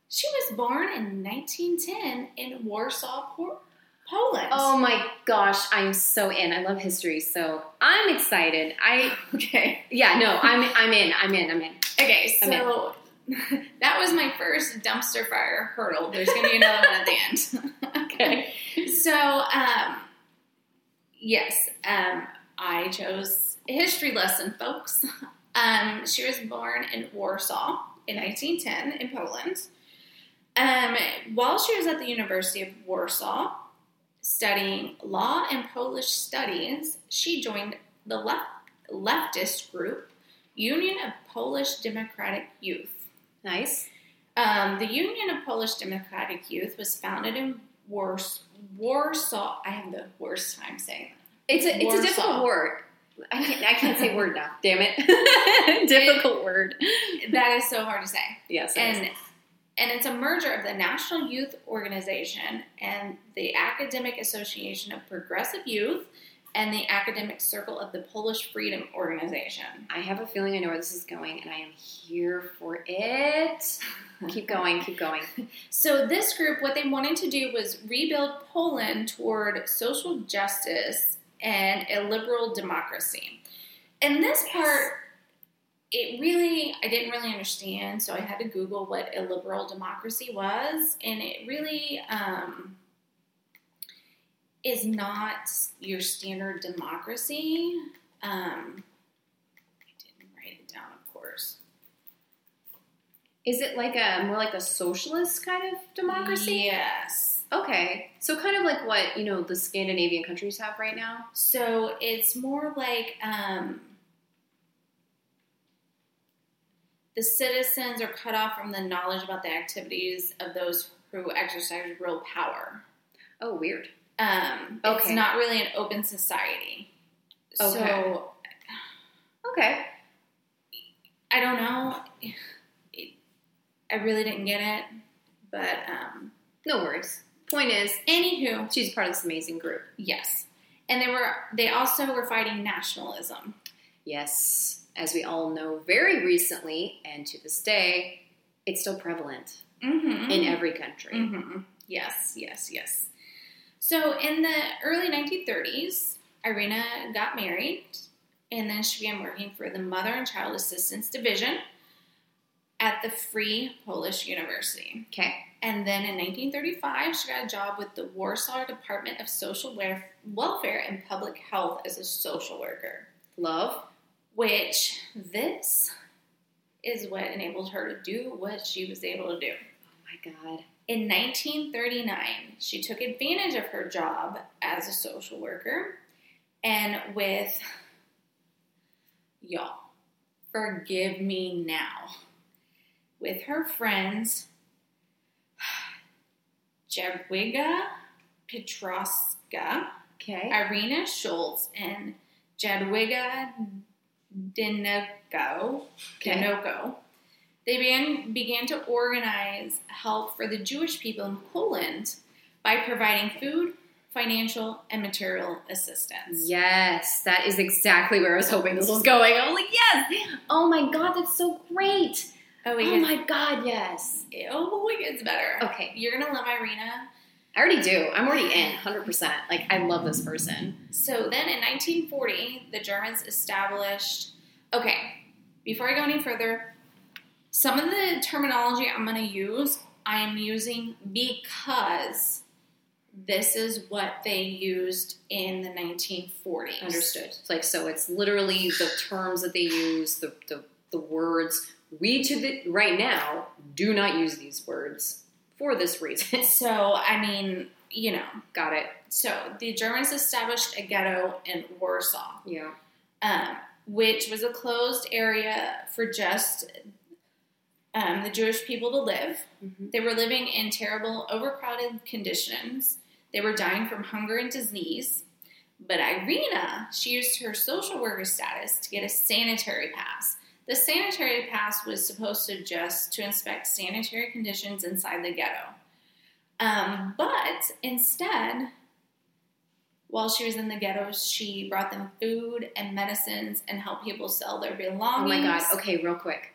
She was born in 1910 in Warsaw, Poland. Oh my gosh, I'm so in. I love history, so I'm excited. I okay. yeah, no, I'm I'm in. I'm in. I'm in. Okay, I'm so that was my first dumpster fire hurdle. There's going to be another one at the end. Okay. So, um, yes, um, I chose a history lesson, folks. Um, she was born in Warsaw in 1910 in Poland. Um, while she was at the University of Warsaw studying law and Polish studies, she joined the left, leftist group Union of Polish Democratic Youth. Nice. Um, the Union of Polish Democratic Youth was founded in Wars- Warsaw. I have the worst time saying that. It's a it's a difficult word. I can't, I can't say word now. Damn it. difficult word. that. That is so hard to say. Yes. And is. and it's a merger of the National Youth Organization and the Academic Association of Progressive Youth and the Academic Circle of the Polish Freedom Organization. I have a feeling I know where this is going, and I am here for it. keep going. Keep going. So this group, what they wanted to do was rebuild Poland toward social justice and a liberal democracy. And this part, it really, I didn't really understand, so I had to Google what a liberal democracy was, and it really um, is not your standard democracy. Um, I didn't write it down, of course. Is it like a more like a socialist kind of democracy? Yes. Okay. So kind of like what, you know, the Scandinavian countries have right now? So it's more like um, the citizens are cut off from the knowledge about the activities of those who exercise real power. Oh, weird. Um, It's not really an open society. Okay. So Okay. I don't know. I really didn't get it, but um, No worries. Point is, anywho, she's part of this amazing group. yes. And they were they also were fighting nationalism. Yes, as we all know, very recently and to this day, it's still prevalent Mm-hmm. in every country. hmm Yes, yes, yes. So in the early 1930s, Irena got married, and then she began working for the Mother and Child Assistance Division at the Free Polish University. Okay. And then in 1935, she got a job with the Warsaw Department of Social Welfare and Public Health as a social worker, Love. which this is what enabled her to do what she was able to do. Oh my God. In 1939, she took advantage of her job as a social worker and with, y'all, forgive me now, with her friends, Jadwiga Piotrowska, Okay. Irena Schultz, and Jadwiga Dinogo, Okay. Dinogo, they began, began to organize help for the Jewish people in Poland by providing food, financial, and material assistance. Yes, that is exactly where I was hoping this was going. I was like, yes. Oh my God, that's so great. Oh, Oh my God, yes. oh, it gets better. Okay. You're gonna love Irena. I already do. I'm already in, 100%. Like, I love this person. So then in 1940, the Germans established. Okay, before I go any further, some of the terminology I'm going to use, I am using because this is what they used in the 1940s. Understood. Like, so it's literally the terms that they use, the, the, the words. We, to the right now, do not use these words for this reason. So, I mean, you know, Got it. so the Germans established a ghetto in Warsaw. Yeah. um, which was a closed area for just um, the Jewish people to live. Mhm. They were living in terrible, overcrowded conditions. They were dying from hunger and disease. But Irena, she used her social worker status to get a sanitary pass. The sanitary pass was supposed to just to inspect sanitary conditions inside the ghetto. Um, but instead, while she was in the ghettos, she brought them food and medicines and helped people sell their belongings. Oh my God. Okay, real quick.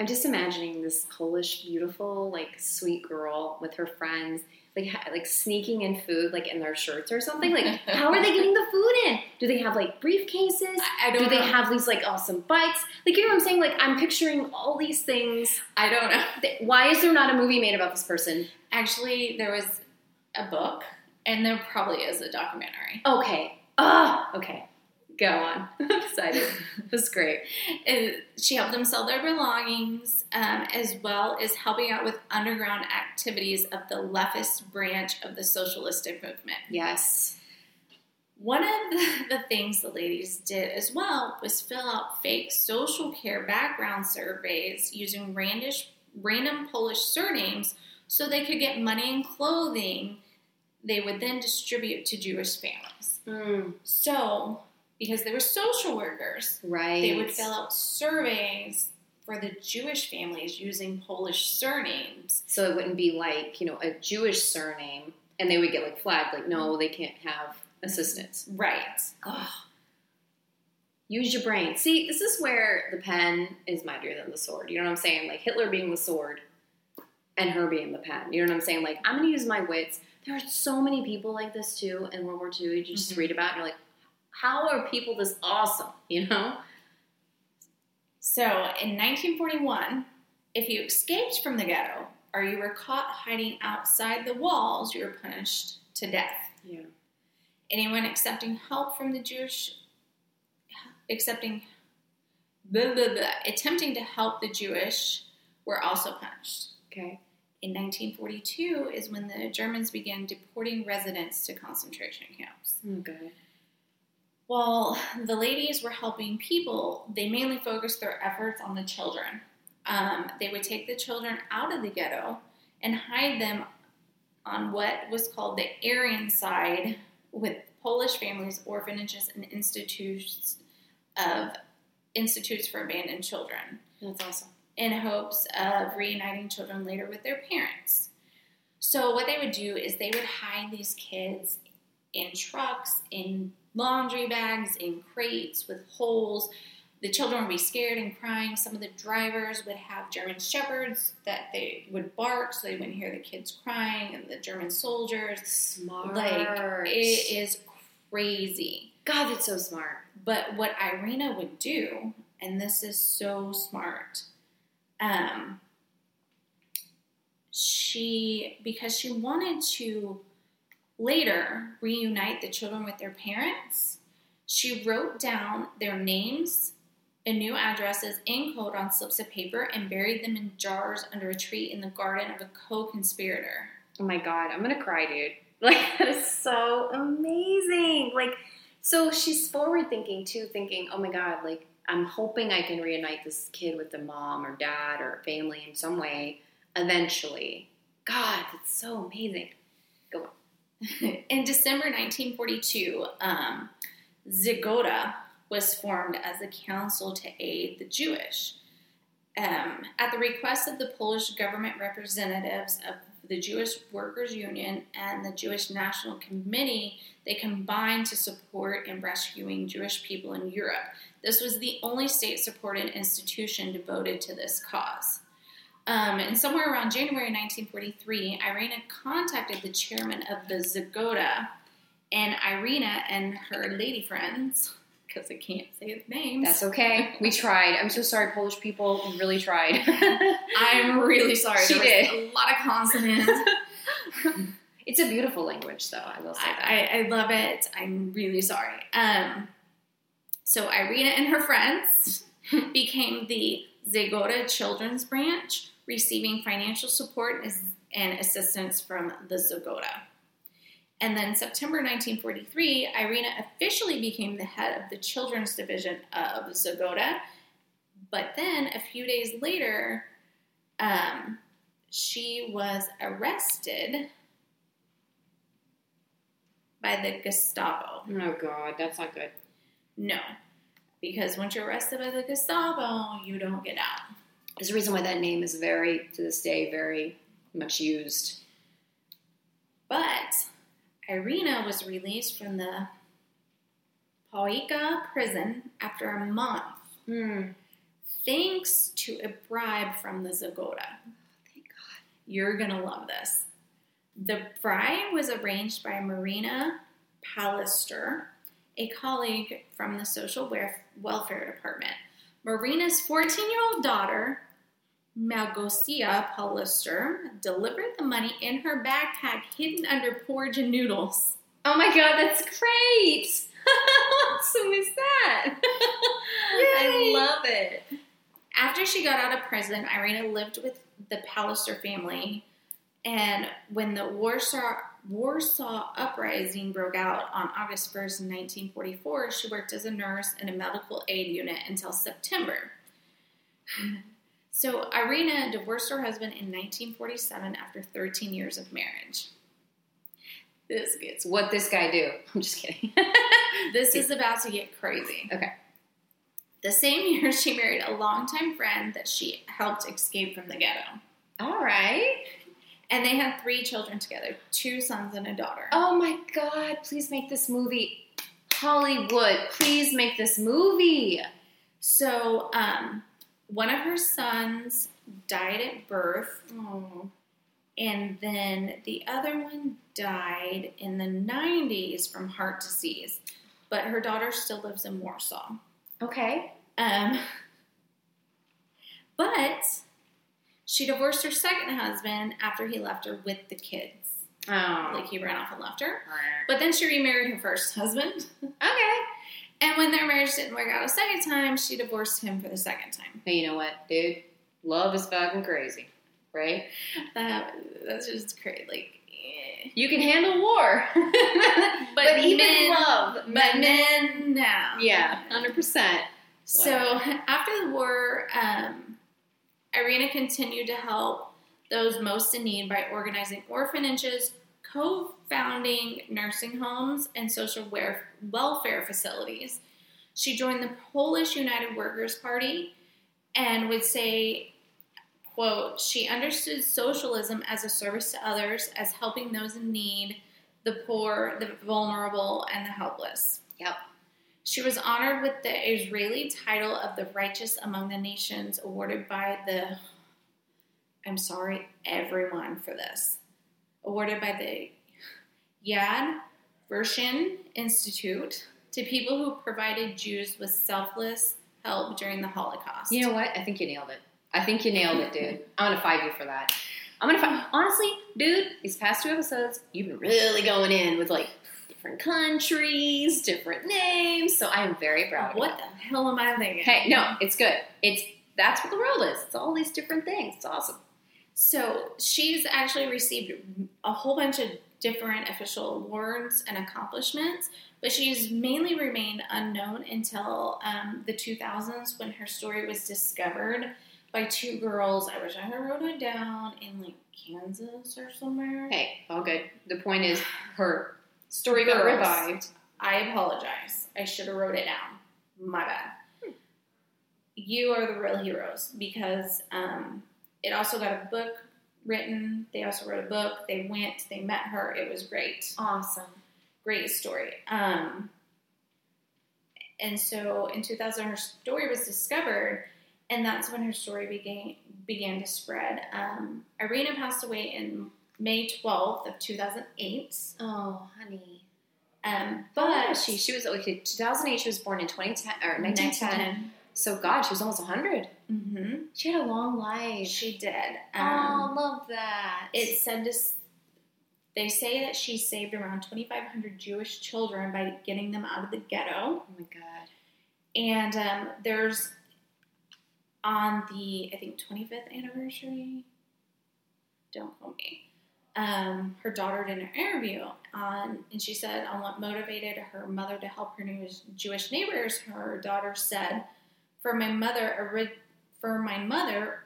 I'm just imagining this Polish, beautiful, like sweet girl with her friends, like ha- like sneaking in food, like in their shirts or something. Like, how are they getting the food in? Do they have like briefcases? I, I don't Do they know. have these like awesome bikes? Like, you know what I'm saying? Like, I'm picturing all these things. I don't know. Why is there not a movie made about this person? Actually, there was a book, and there probably is a documentary. Okay. Ah, okay. Go on. I'm excited. This is great. And she helped them sell their belongings, um, as well as helping out with underground activities of the leftist branch of the socialistic movement. Yes. One of the, the things the ladies did as well was fill out fake social care background surveys using randish, random Polish surnames so they could get money and clothing they would then distribute to Jewish families. Mm, So, because they were social workers, right. they would fill out surveys for the Jewish families using Polish surnames. So it wouldn't be like, you know, a Jewish surname and they would get like flagged, like, no, they can't have assistance. Right. Oh. Use your brain. See, this is where the pen is mightier than the sword. You know what I'm saying? Like Hitler being the sword and her being the pen. You know what I'm saying? Like, I'm to use my wits. There are so many people like this too in World War II. You just Mhm. read about and you're like, how are people this awesome? You know? So, in 1941, if you escaped from the ghetto or you were caught hiding outside the walls, you were punished to death. Yeah. Anyone accepting help from the Jewish, accepting, blah, blah, blah, attempting to help the Jewish were also punished. Okay. In 1942 is when the Germans began deporting residents to concentration camps. Okay. While the ladies were helping people, they mainly focused their efforts on the children. Um, they would take the children out of the ghetto and hide them on what was called the Aryan side with Polish families, orphanages, and institutes of institutes for abandoned children That's awesome. in hopes of reuniting children later with their parents. So, what they would do is they would hide these kids in trucks, in laundry bags, in crates with holes. The children would be scared and crying. Some of the drivers would have German shepherds that they would bark so they wouldn't hear the kids crying, and the German soldiers. Smart. Like, it is crazy. God, that's so smart. But what Irena would do, and this is so smart, um, she because she wanted to later reunite the children with their parents, she wrote down their names and new addresses in code on slips of paper and buried them in jars under a tree in the garden of a co-conspirator. Oh my god, I'm gonna cry, dude. Like that is so amazing. Like, so she's forward thinking too, thinking, oh my god, like I'm hoping I can reunite this kid with the mom or dad or family in some way eventually. God, that's so amazing. Go on. in December 1942, um, was formed as a council to aid the Jewish. Um, at the request of the Polish government representatives of the Jewish Workers Union and the Jewish National Committee, they combined to support in rescuing Jewish people in Europe. This was the only state supported institution devoted to this cause. Um, and somewhere around January 1943, Irena contacted the chairman of the Zegota, and Irena and her lady friends, because I can't say the names. That's okay. We tried. I'm so sorry, Polish people. We really tried. I'm really sorry. She did. a lot of consonants. it's a beautiful language, though. I will say that. I, I, I love it. I'm really sorry. Um, so Irena and her friends became the Zegota Children's Branch, receiving financial support and assistance from the Zegota. And then September 1943, Irena officially became the head of the children's division of Zegota. But then a few days later, um, she was arrested by the Gestapo. oh God, that's not good. No, because once you're arrested by the Gestapo, you don't get out. There's a reason why that name is very, to this day, very much used. But Irena was released from the Pawiak prison after a month, Hmm. thanks to a bribe from the Zegota. Thank God. You're gonna love this. The bribe was arranged by Marina Palester, a colleague from the Social Welfare Department. Marina's 14 year old daughter, Malgosia Palester, delivered the money in her backpack hidden under porridge and noodles. Oh my God, that's great. song is that? I love it. After she got out of prison, Irena lived with the Palester family. And when the Warsaw, Warsaw Uprising broke out on August 1st, 1944, she worked as a nurse in a medical aid unit until September. So Irena divorced her husband in 1947 after 13 years of marriage. This gets what this guy do. I'm just kidding. this is about to get crazy. Okay. The same year, she married a longtime friend that she helped escape from the ghetto. All right. And they had three children together two sons and a daughter. Oh my God, please make this movie. Hollywood, please make this movie. So, um, one of her sons died at birth, Oh. and then the other one died in the 90s from heart disease. But her daughter still lives in Warsaw. Okay. Um, but she divorced her second husband after he left her with the kids. Oh. Like he ran off and left her. But then she remarried her first husband. okay. And when their marriage didn't work out a second time, she divorced him for the second time. Hey, you know what, dude? Love is fucking crazy, right? That that's just crazy. Like, eh. You can handle war, but, But even men- love, but men, now, yeah, hundred percent. So after the war, um, Irena continued to help those most in need by organizing orphanages, co-founding nursing homes, and social welfare facilities. She joined the Polish United Workers Party and would say, quote, she understood socialism as a service to others, as helping those in need, the poor, the vulnerable, and the helpless. Yep. She was honored with the Israeli title of the Righteous Among the Nations, awarded by the, I'm sorry, everyone for this, awarded by the Yad Vashem Institute to people who provided Jews with selfless help during the Holocaust. You know what? I think you nailed it. I think you nailed it, dude. I'm gonna fight you for that. I'm gonna fight. Honestly, dude, these past two episodes, you've been really going in with like different countries, different names. So I am very proud. of you. what the hell am I thinking? Hey, no, it's good. It's that's what the world is. It's all these different things. It's awesome. So she's actually received a whole bunch of different official awards and accomplishments, but she's mainly remained unknown until um, the 2000s when her story was discovered by two girls. I wish I had wrote it down in like Kansas or somewhere. Hey, all good. The point is, her story got revived. I apologize. I should have wrote it down. My bad. You are the real heroes because um, it also got a book written. They also wrote a book. They went. They met her. It was great. Awesome. Great story. Um, and so in 2000, her story was discovered, and that's when her story began began to spread. Um, Irena passed away in May 12th of 2008. Oh, honey. Um, But but she she was okay. 2008. She was born in 2010 or 1910. So God, she was almost 100. hmm She had a long life. She did. oh, Um, love that. it said this. They say that she saved around 2,500 Jewish children by getting them out of the ghetto. oh my God. And um, there's on the I think 25th anniversary. Don't quote me. Um, her daughter did an interview on, and she said on what motivated her mother to help her new Jewish neighbors. Her daughter said, "For my mother, for my mother,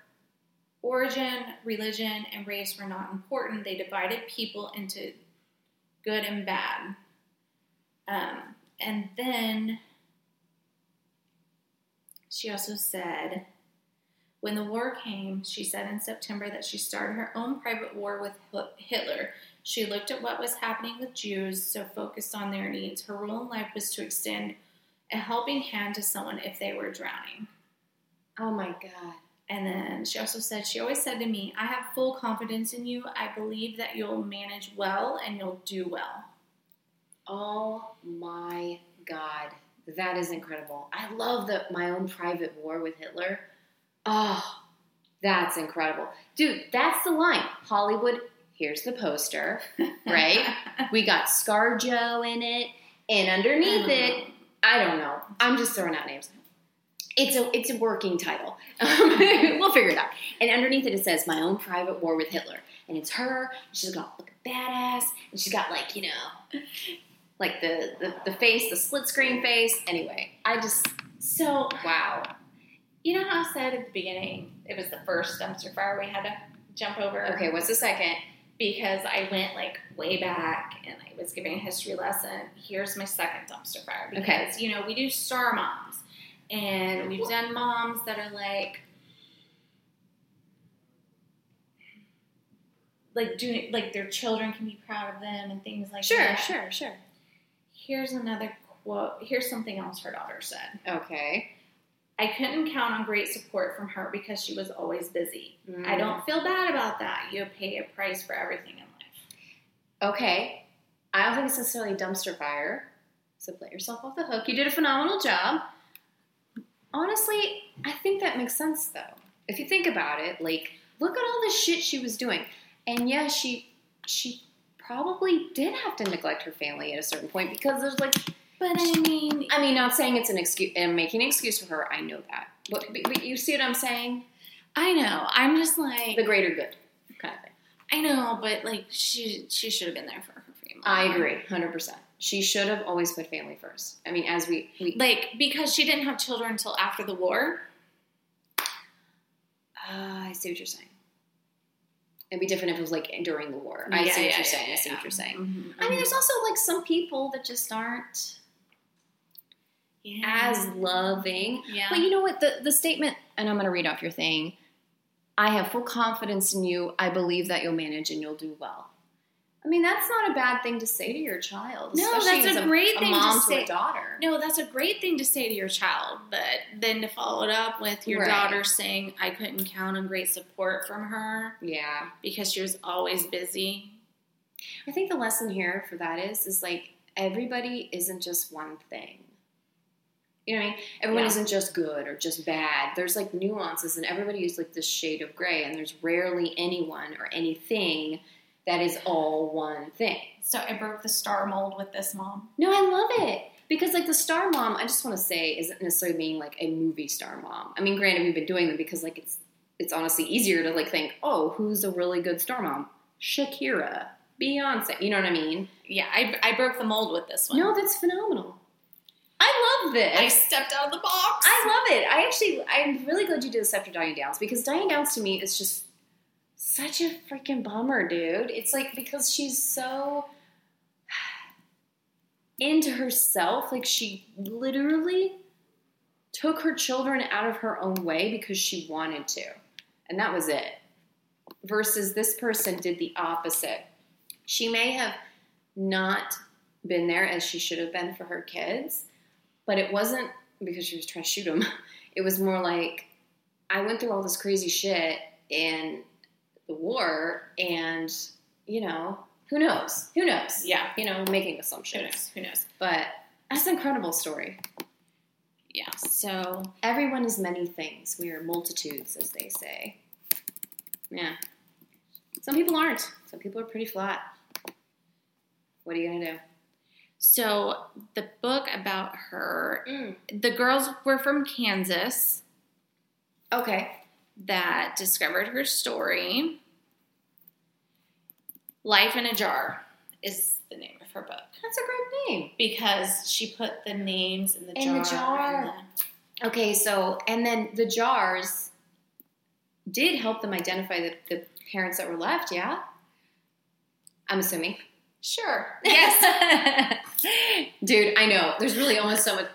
origin, religion, and race were not important. They divided people into good and bad." Um, and then she also said, when the war came, she said in September that she started her own private war with Hitler. She looked at what was happening with Jews, so focused on their needs. Her role in life was to extend a helping hand to someone if they were drowning. Oh my God. And then she also said, she always said to me, I have full confidence in you. I believe that you'll manage well and you'll do well. Oh my God. That is incredible. I love the my own private war with Hitler. Oh, that's incredible. Dude, that's the line. Hollywood, here's the poster, right? we got ScarJo in it, and underneath it, uh-huh. I don't know. I'm just throwing out names. It's a it's a working title. we'll figure it out. And underneath it, it says "My Own Private War with Hitler," and it's her. She's got like a badass, and she's got like you know, like the the, the face, the split screen face. Anyway, I just So, wow. you know how I said at the beginning it was the first dumpster fire we had to jump over? Okay, what's the second? Because I went like way back and I was giving a history lesson. Here's my second dumpster fire because Okay. you know we do star moms and we've done moms that are like like doing like their children can be proud of them and things like Sure, that. sure, sure. Here's another quote. Here's something else her daughter said. Okay. I couldn't count on great support from her because she was always busy. Mm. I don't feel bad about that. You pay a price for everything in life. Okay. I don't think it's necessarily a dumpster fire. So let yourself off the hook. You did a phenomenal job. Honestly, I think that makes sense though. If you think about it, like look at all the shit she was doing. And yeah, she she probably did have to neglect her family at a certain point because there's like But I mean, I mean, not saying it's an excuse. I'm making an excuse for her. I know that. But, but, you see what I'm saying? I know. I'm just like The greater good kind of thing. I know, but like she she should have been there for her family. I agree, hundred percent. She should have always put family first. I mean, as we, we Like because she didn't have children until after the war. Uh, I see what you're saying. It'd be different if it was like during the war. I Yeah, see what yeah, you're yeah, saying. I see what you're saying. Mhm, I mean, mhm. there's also like some people that just aren't. Yeah. as loving. yeah. But you know what? The the statement, and I'm going to read off your thing. I have full confidence in you. I believe that you'll manage and you'll do well. I mean, that's not a bad thing to say to your child. No, that's as a great a thing to say. a daughter. No, that's a great thing to say to your child, but then to follow it up with your Right. daughter saying, I couldn't count on great support from her Yeah, because she was always busy. I think the lesson here for that is is like everybody isn't just one thing. You know what I mean? Everyone Yeah. isn't just good or just bad. There's like nuances, and everybody is like this shade of gray. And there's rarely anyone or anything that is all one thing. So I broke the star mold with this mom. No, I love it because like the star mom, I just want to say isn't necessarily being like a movie star mom. I mean, granted, we've been doing them because like it's it's honestly easier to like think, oh, who's a really good star mom? Shakira, Beyonce. You know what I mean? Yeah, I, I broke the mold with this one. No, that's phenomenal. I love this. I stepped out of the box. I love it. I actually, I'm really glad you did this after Diane Downs because Diane Downs to me is just such a freaking bummer, dude. It's like because she's so into herself, like she literally took her children out of her own way because she wanted to, and that was it. Versus this person did the opposite. She may have not been there as she should have been for her kids, but it wasn't because she was trying to shoot him. It was more like I went through all this crazy shit in the war, and you know, who knows? Who knows? Yeah. you know, making assumptions. Who knows? Who knows? But that's an incredible story. Yeah. So Everyone is many things. We are multitudes, as they say. Yeah. Some people aren't. Some people are pretty flat. What are you gonna do? So the book about her, Mm. the girls were from Kansas Okay. that discovered her story. Life in a Jar is the name of her book That's a great name. because she put the names in the In jar. the jar. the- Okay, so and then the jars did help them identify the, the parents that were left, yeah? I'm assuming. Sure. Yes. Dude, I know. There's really almost so much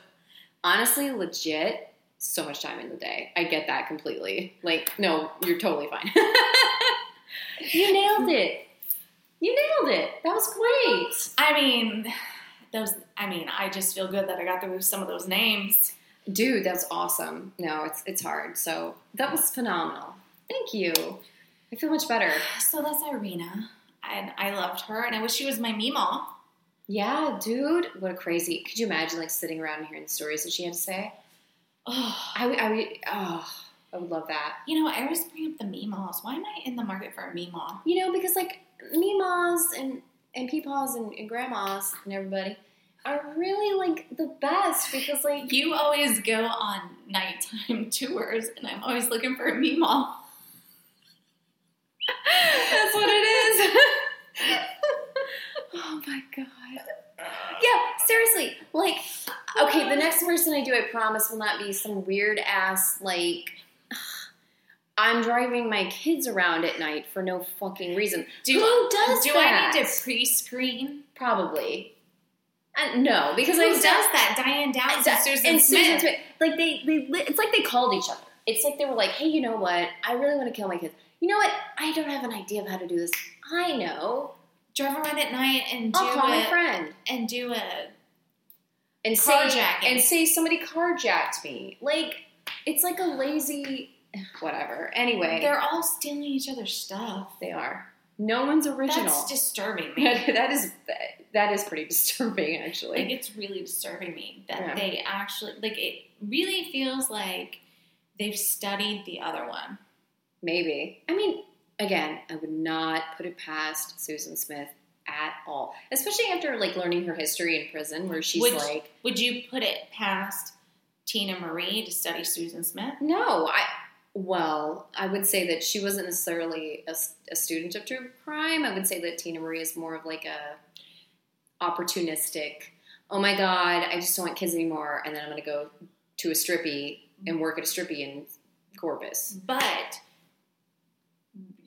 honestly, legit, so much time in the day. I get that completely. Like, no, you're totally fine. you nailed it. You nailed it. That was great. I mean, those. I mean, I just feel good that I got through some of those names. Dude, that's awesome. No, it's it's hard. So that was phenomenal. Thank you. I feel much better. So that's Irena, and I loved her, and I wish she was my Meemaw. Yeah, dude. What a crazy. Could you imagine like sitting around and hearing the stories that she had to say? Oh, I would, I would, oh, I would love that. you know, I always bring up the Meemaws. Why am I in the market for a Meemaw? You know, because like Mimas and, and Peepaws and, and Grandmas and everybody are really like the best because like, You always go on nighttime tours, and I'm always looking for a Meemaw. That's what it is. oh my god. Yeah, seriously. Like, okay, the next person I do, I promise, will not be some weird ass, like, I'm driving my kids around at night for no fucking reason. Do, Who does do that? I need to pre-screen? Probably. Uh, no, because Who I does that? Diane Downs and Susan and Smith. Susan Smith. Like they, they, it's like they called each other. It's like they were like, "Hey, you know what? I really want to kill my kids. You know what? I don't have an idea of how to do this. I know. Drive around at night and do I'll call my a, friend and do a and say Carjacking. and say somebody carjacked me. Like it's like a lazy whatever. Anyway, They're all stealing each other's stuff. they are. No one's original. That's disturbing me. that is that is pretty disturbing, actually. like it's really disturbing me that Yeah. they actually like it really feels like they've studied the other one. Maybe. I mean, again, I would not put it past Susan Smith at all, especially after like learning her history in prison, where she's Would- like, Would you put it past Tina Marie to study Susan Smith? no, I. Well, I would say that she wasn't necessarily a, a student of true crime. I would say that Tina Marie is more of like a opportunistic. Oh my God, I just don't want kids anymore, and then I'm going to go to a strippy and work at a strippy in Corpus. But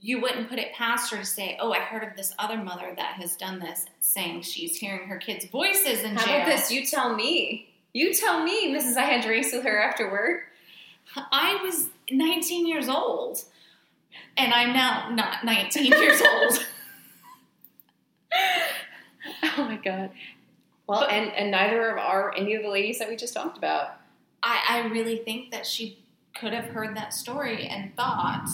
you wouldn't put it past her to say, "Oh, I heard of this other mother that has done this, saying she's hearing her kids' voices in How jail." about this? You tell me. You tell me, Mrs. I had drinks with her after work. I was 19 years old, and I'm now not 19 years old. Oh my god. Well, But- and and neither are any of the ladies that we just talked about. I, I really think that she could have heard that story and thought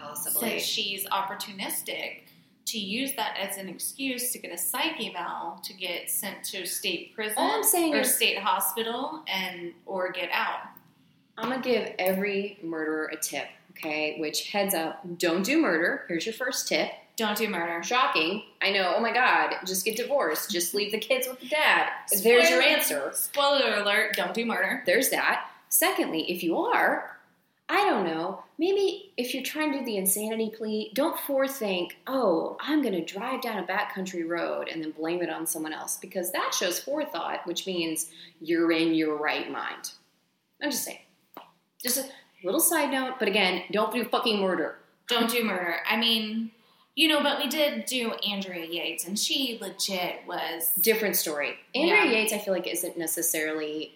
Possibly. she's opportunistic to use that as an excuse to get a psych eval to get sent to state prison All I'm saying or is- state hospital and or get out. I'm gonna give every murderer a tip, okay? Which heads up, don't do murder. Here's your first tip. Don't do murder. Shocking. I know. Oh my god. Just get divorced. Just leave the kids with the dad. There's your answer. Spoiler alert, don't do murder. There's that. Secondly, if you are, I don't know, maybe if you're trying to do the insanity plea, don't forethink, oh, I'm going to drive down a backcountry road and then blame it on someone else because that shows forethought, which means you're in your right mind. I'm just saying. Just a little side note, but again, don't do fucking murder. Don't do murder. I mean, you know, but we did do Andrea Yates, and she legit was. Different story. Andrea Yeah. Yates, I feel like, isn't necessarily.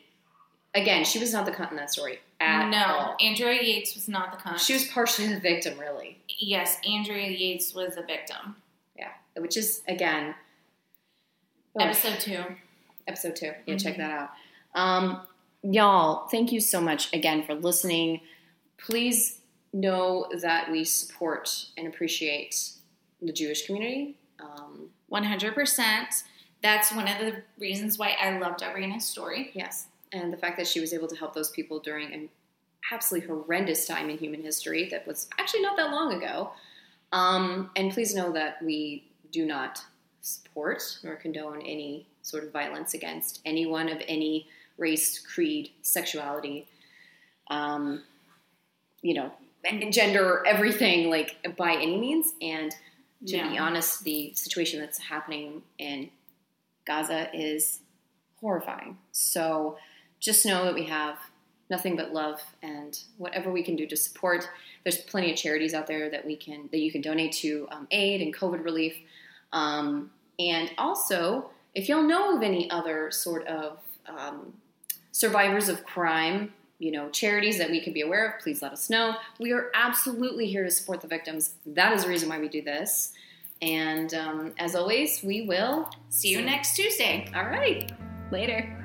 Again, she was not the cunt in that story at no, all. Andrea Yates was not the cunt. She was partially the victim, really. yes, Andrea Yates was a victim. Yeah, which is again Episode two. episode two. Yeah, check Mhm. that out. Um, y'all, thank you so much again for listening. Please know that we support and appreciate the Jewish community. Um, 100%. That's one of the reasons why I loved Irena's story. yes, and the fact that she was able to help those people during an absolutely horrendous time in human history that was actually not that long ago. Um, and please know that we do not support nor condone any sort of violence against anyone of any race, creed, sexuality, um, you know, gender, everything, like by any means. And to be honest, the situation that's happening in Gaza is horrifying. So just know that we have nothing but love and whatever we can do to support. There's plenty of charities out there that we can that you can donate to um, aid and COVID relief. Um, and also, if y'all know of any other sort of um, survivors of crime, you know, charities that we could be aware of, please let us know. We are absolutely here to support the victims. That is the reason why we do this. And um, as always, we will See you next Tuesday. all right. Later.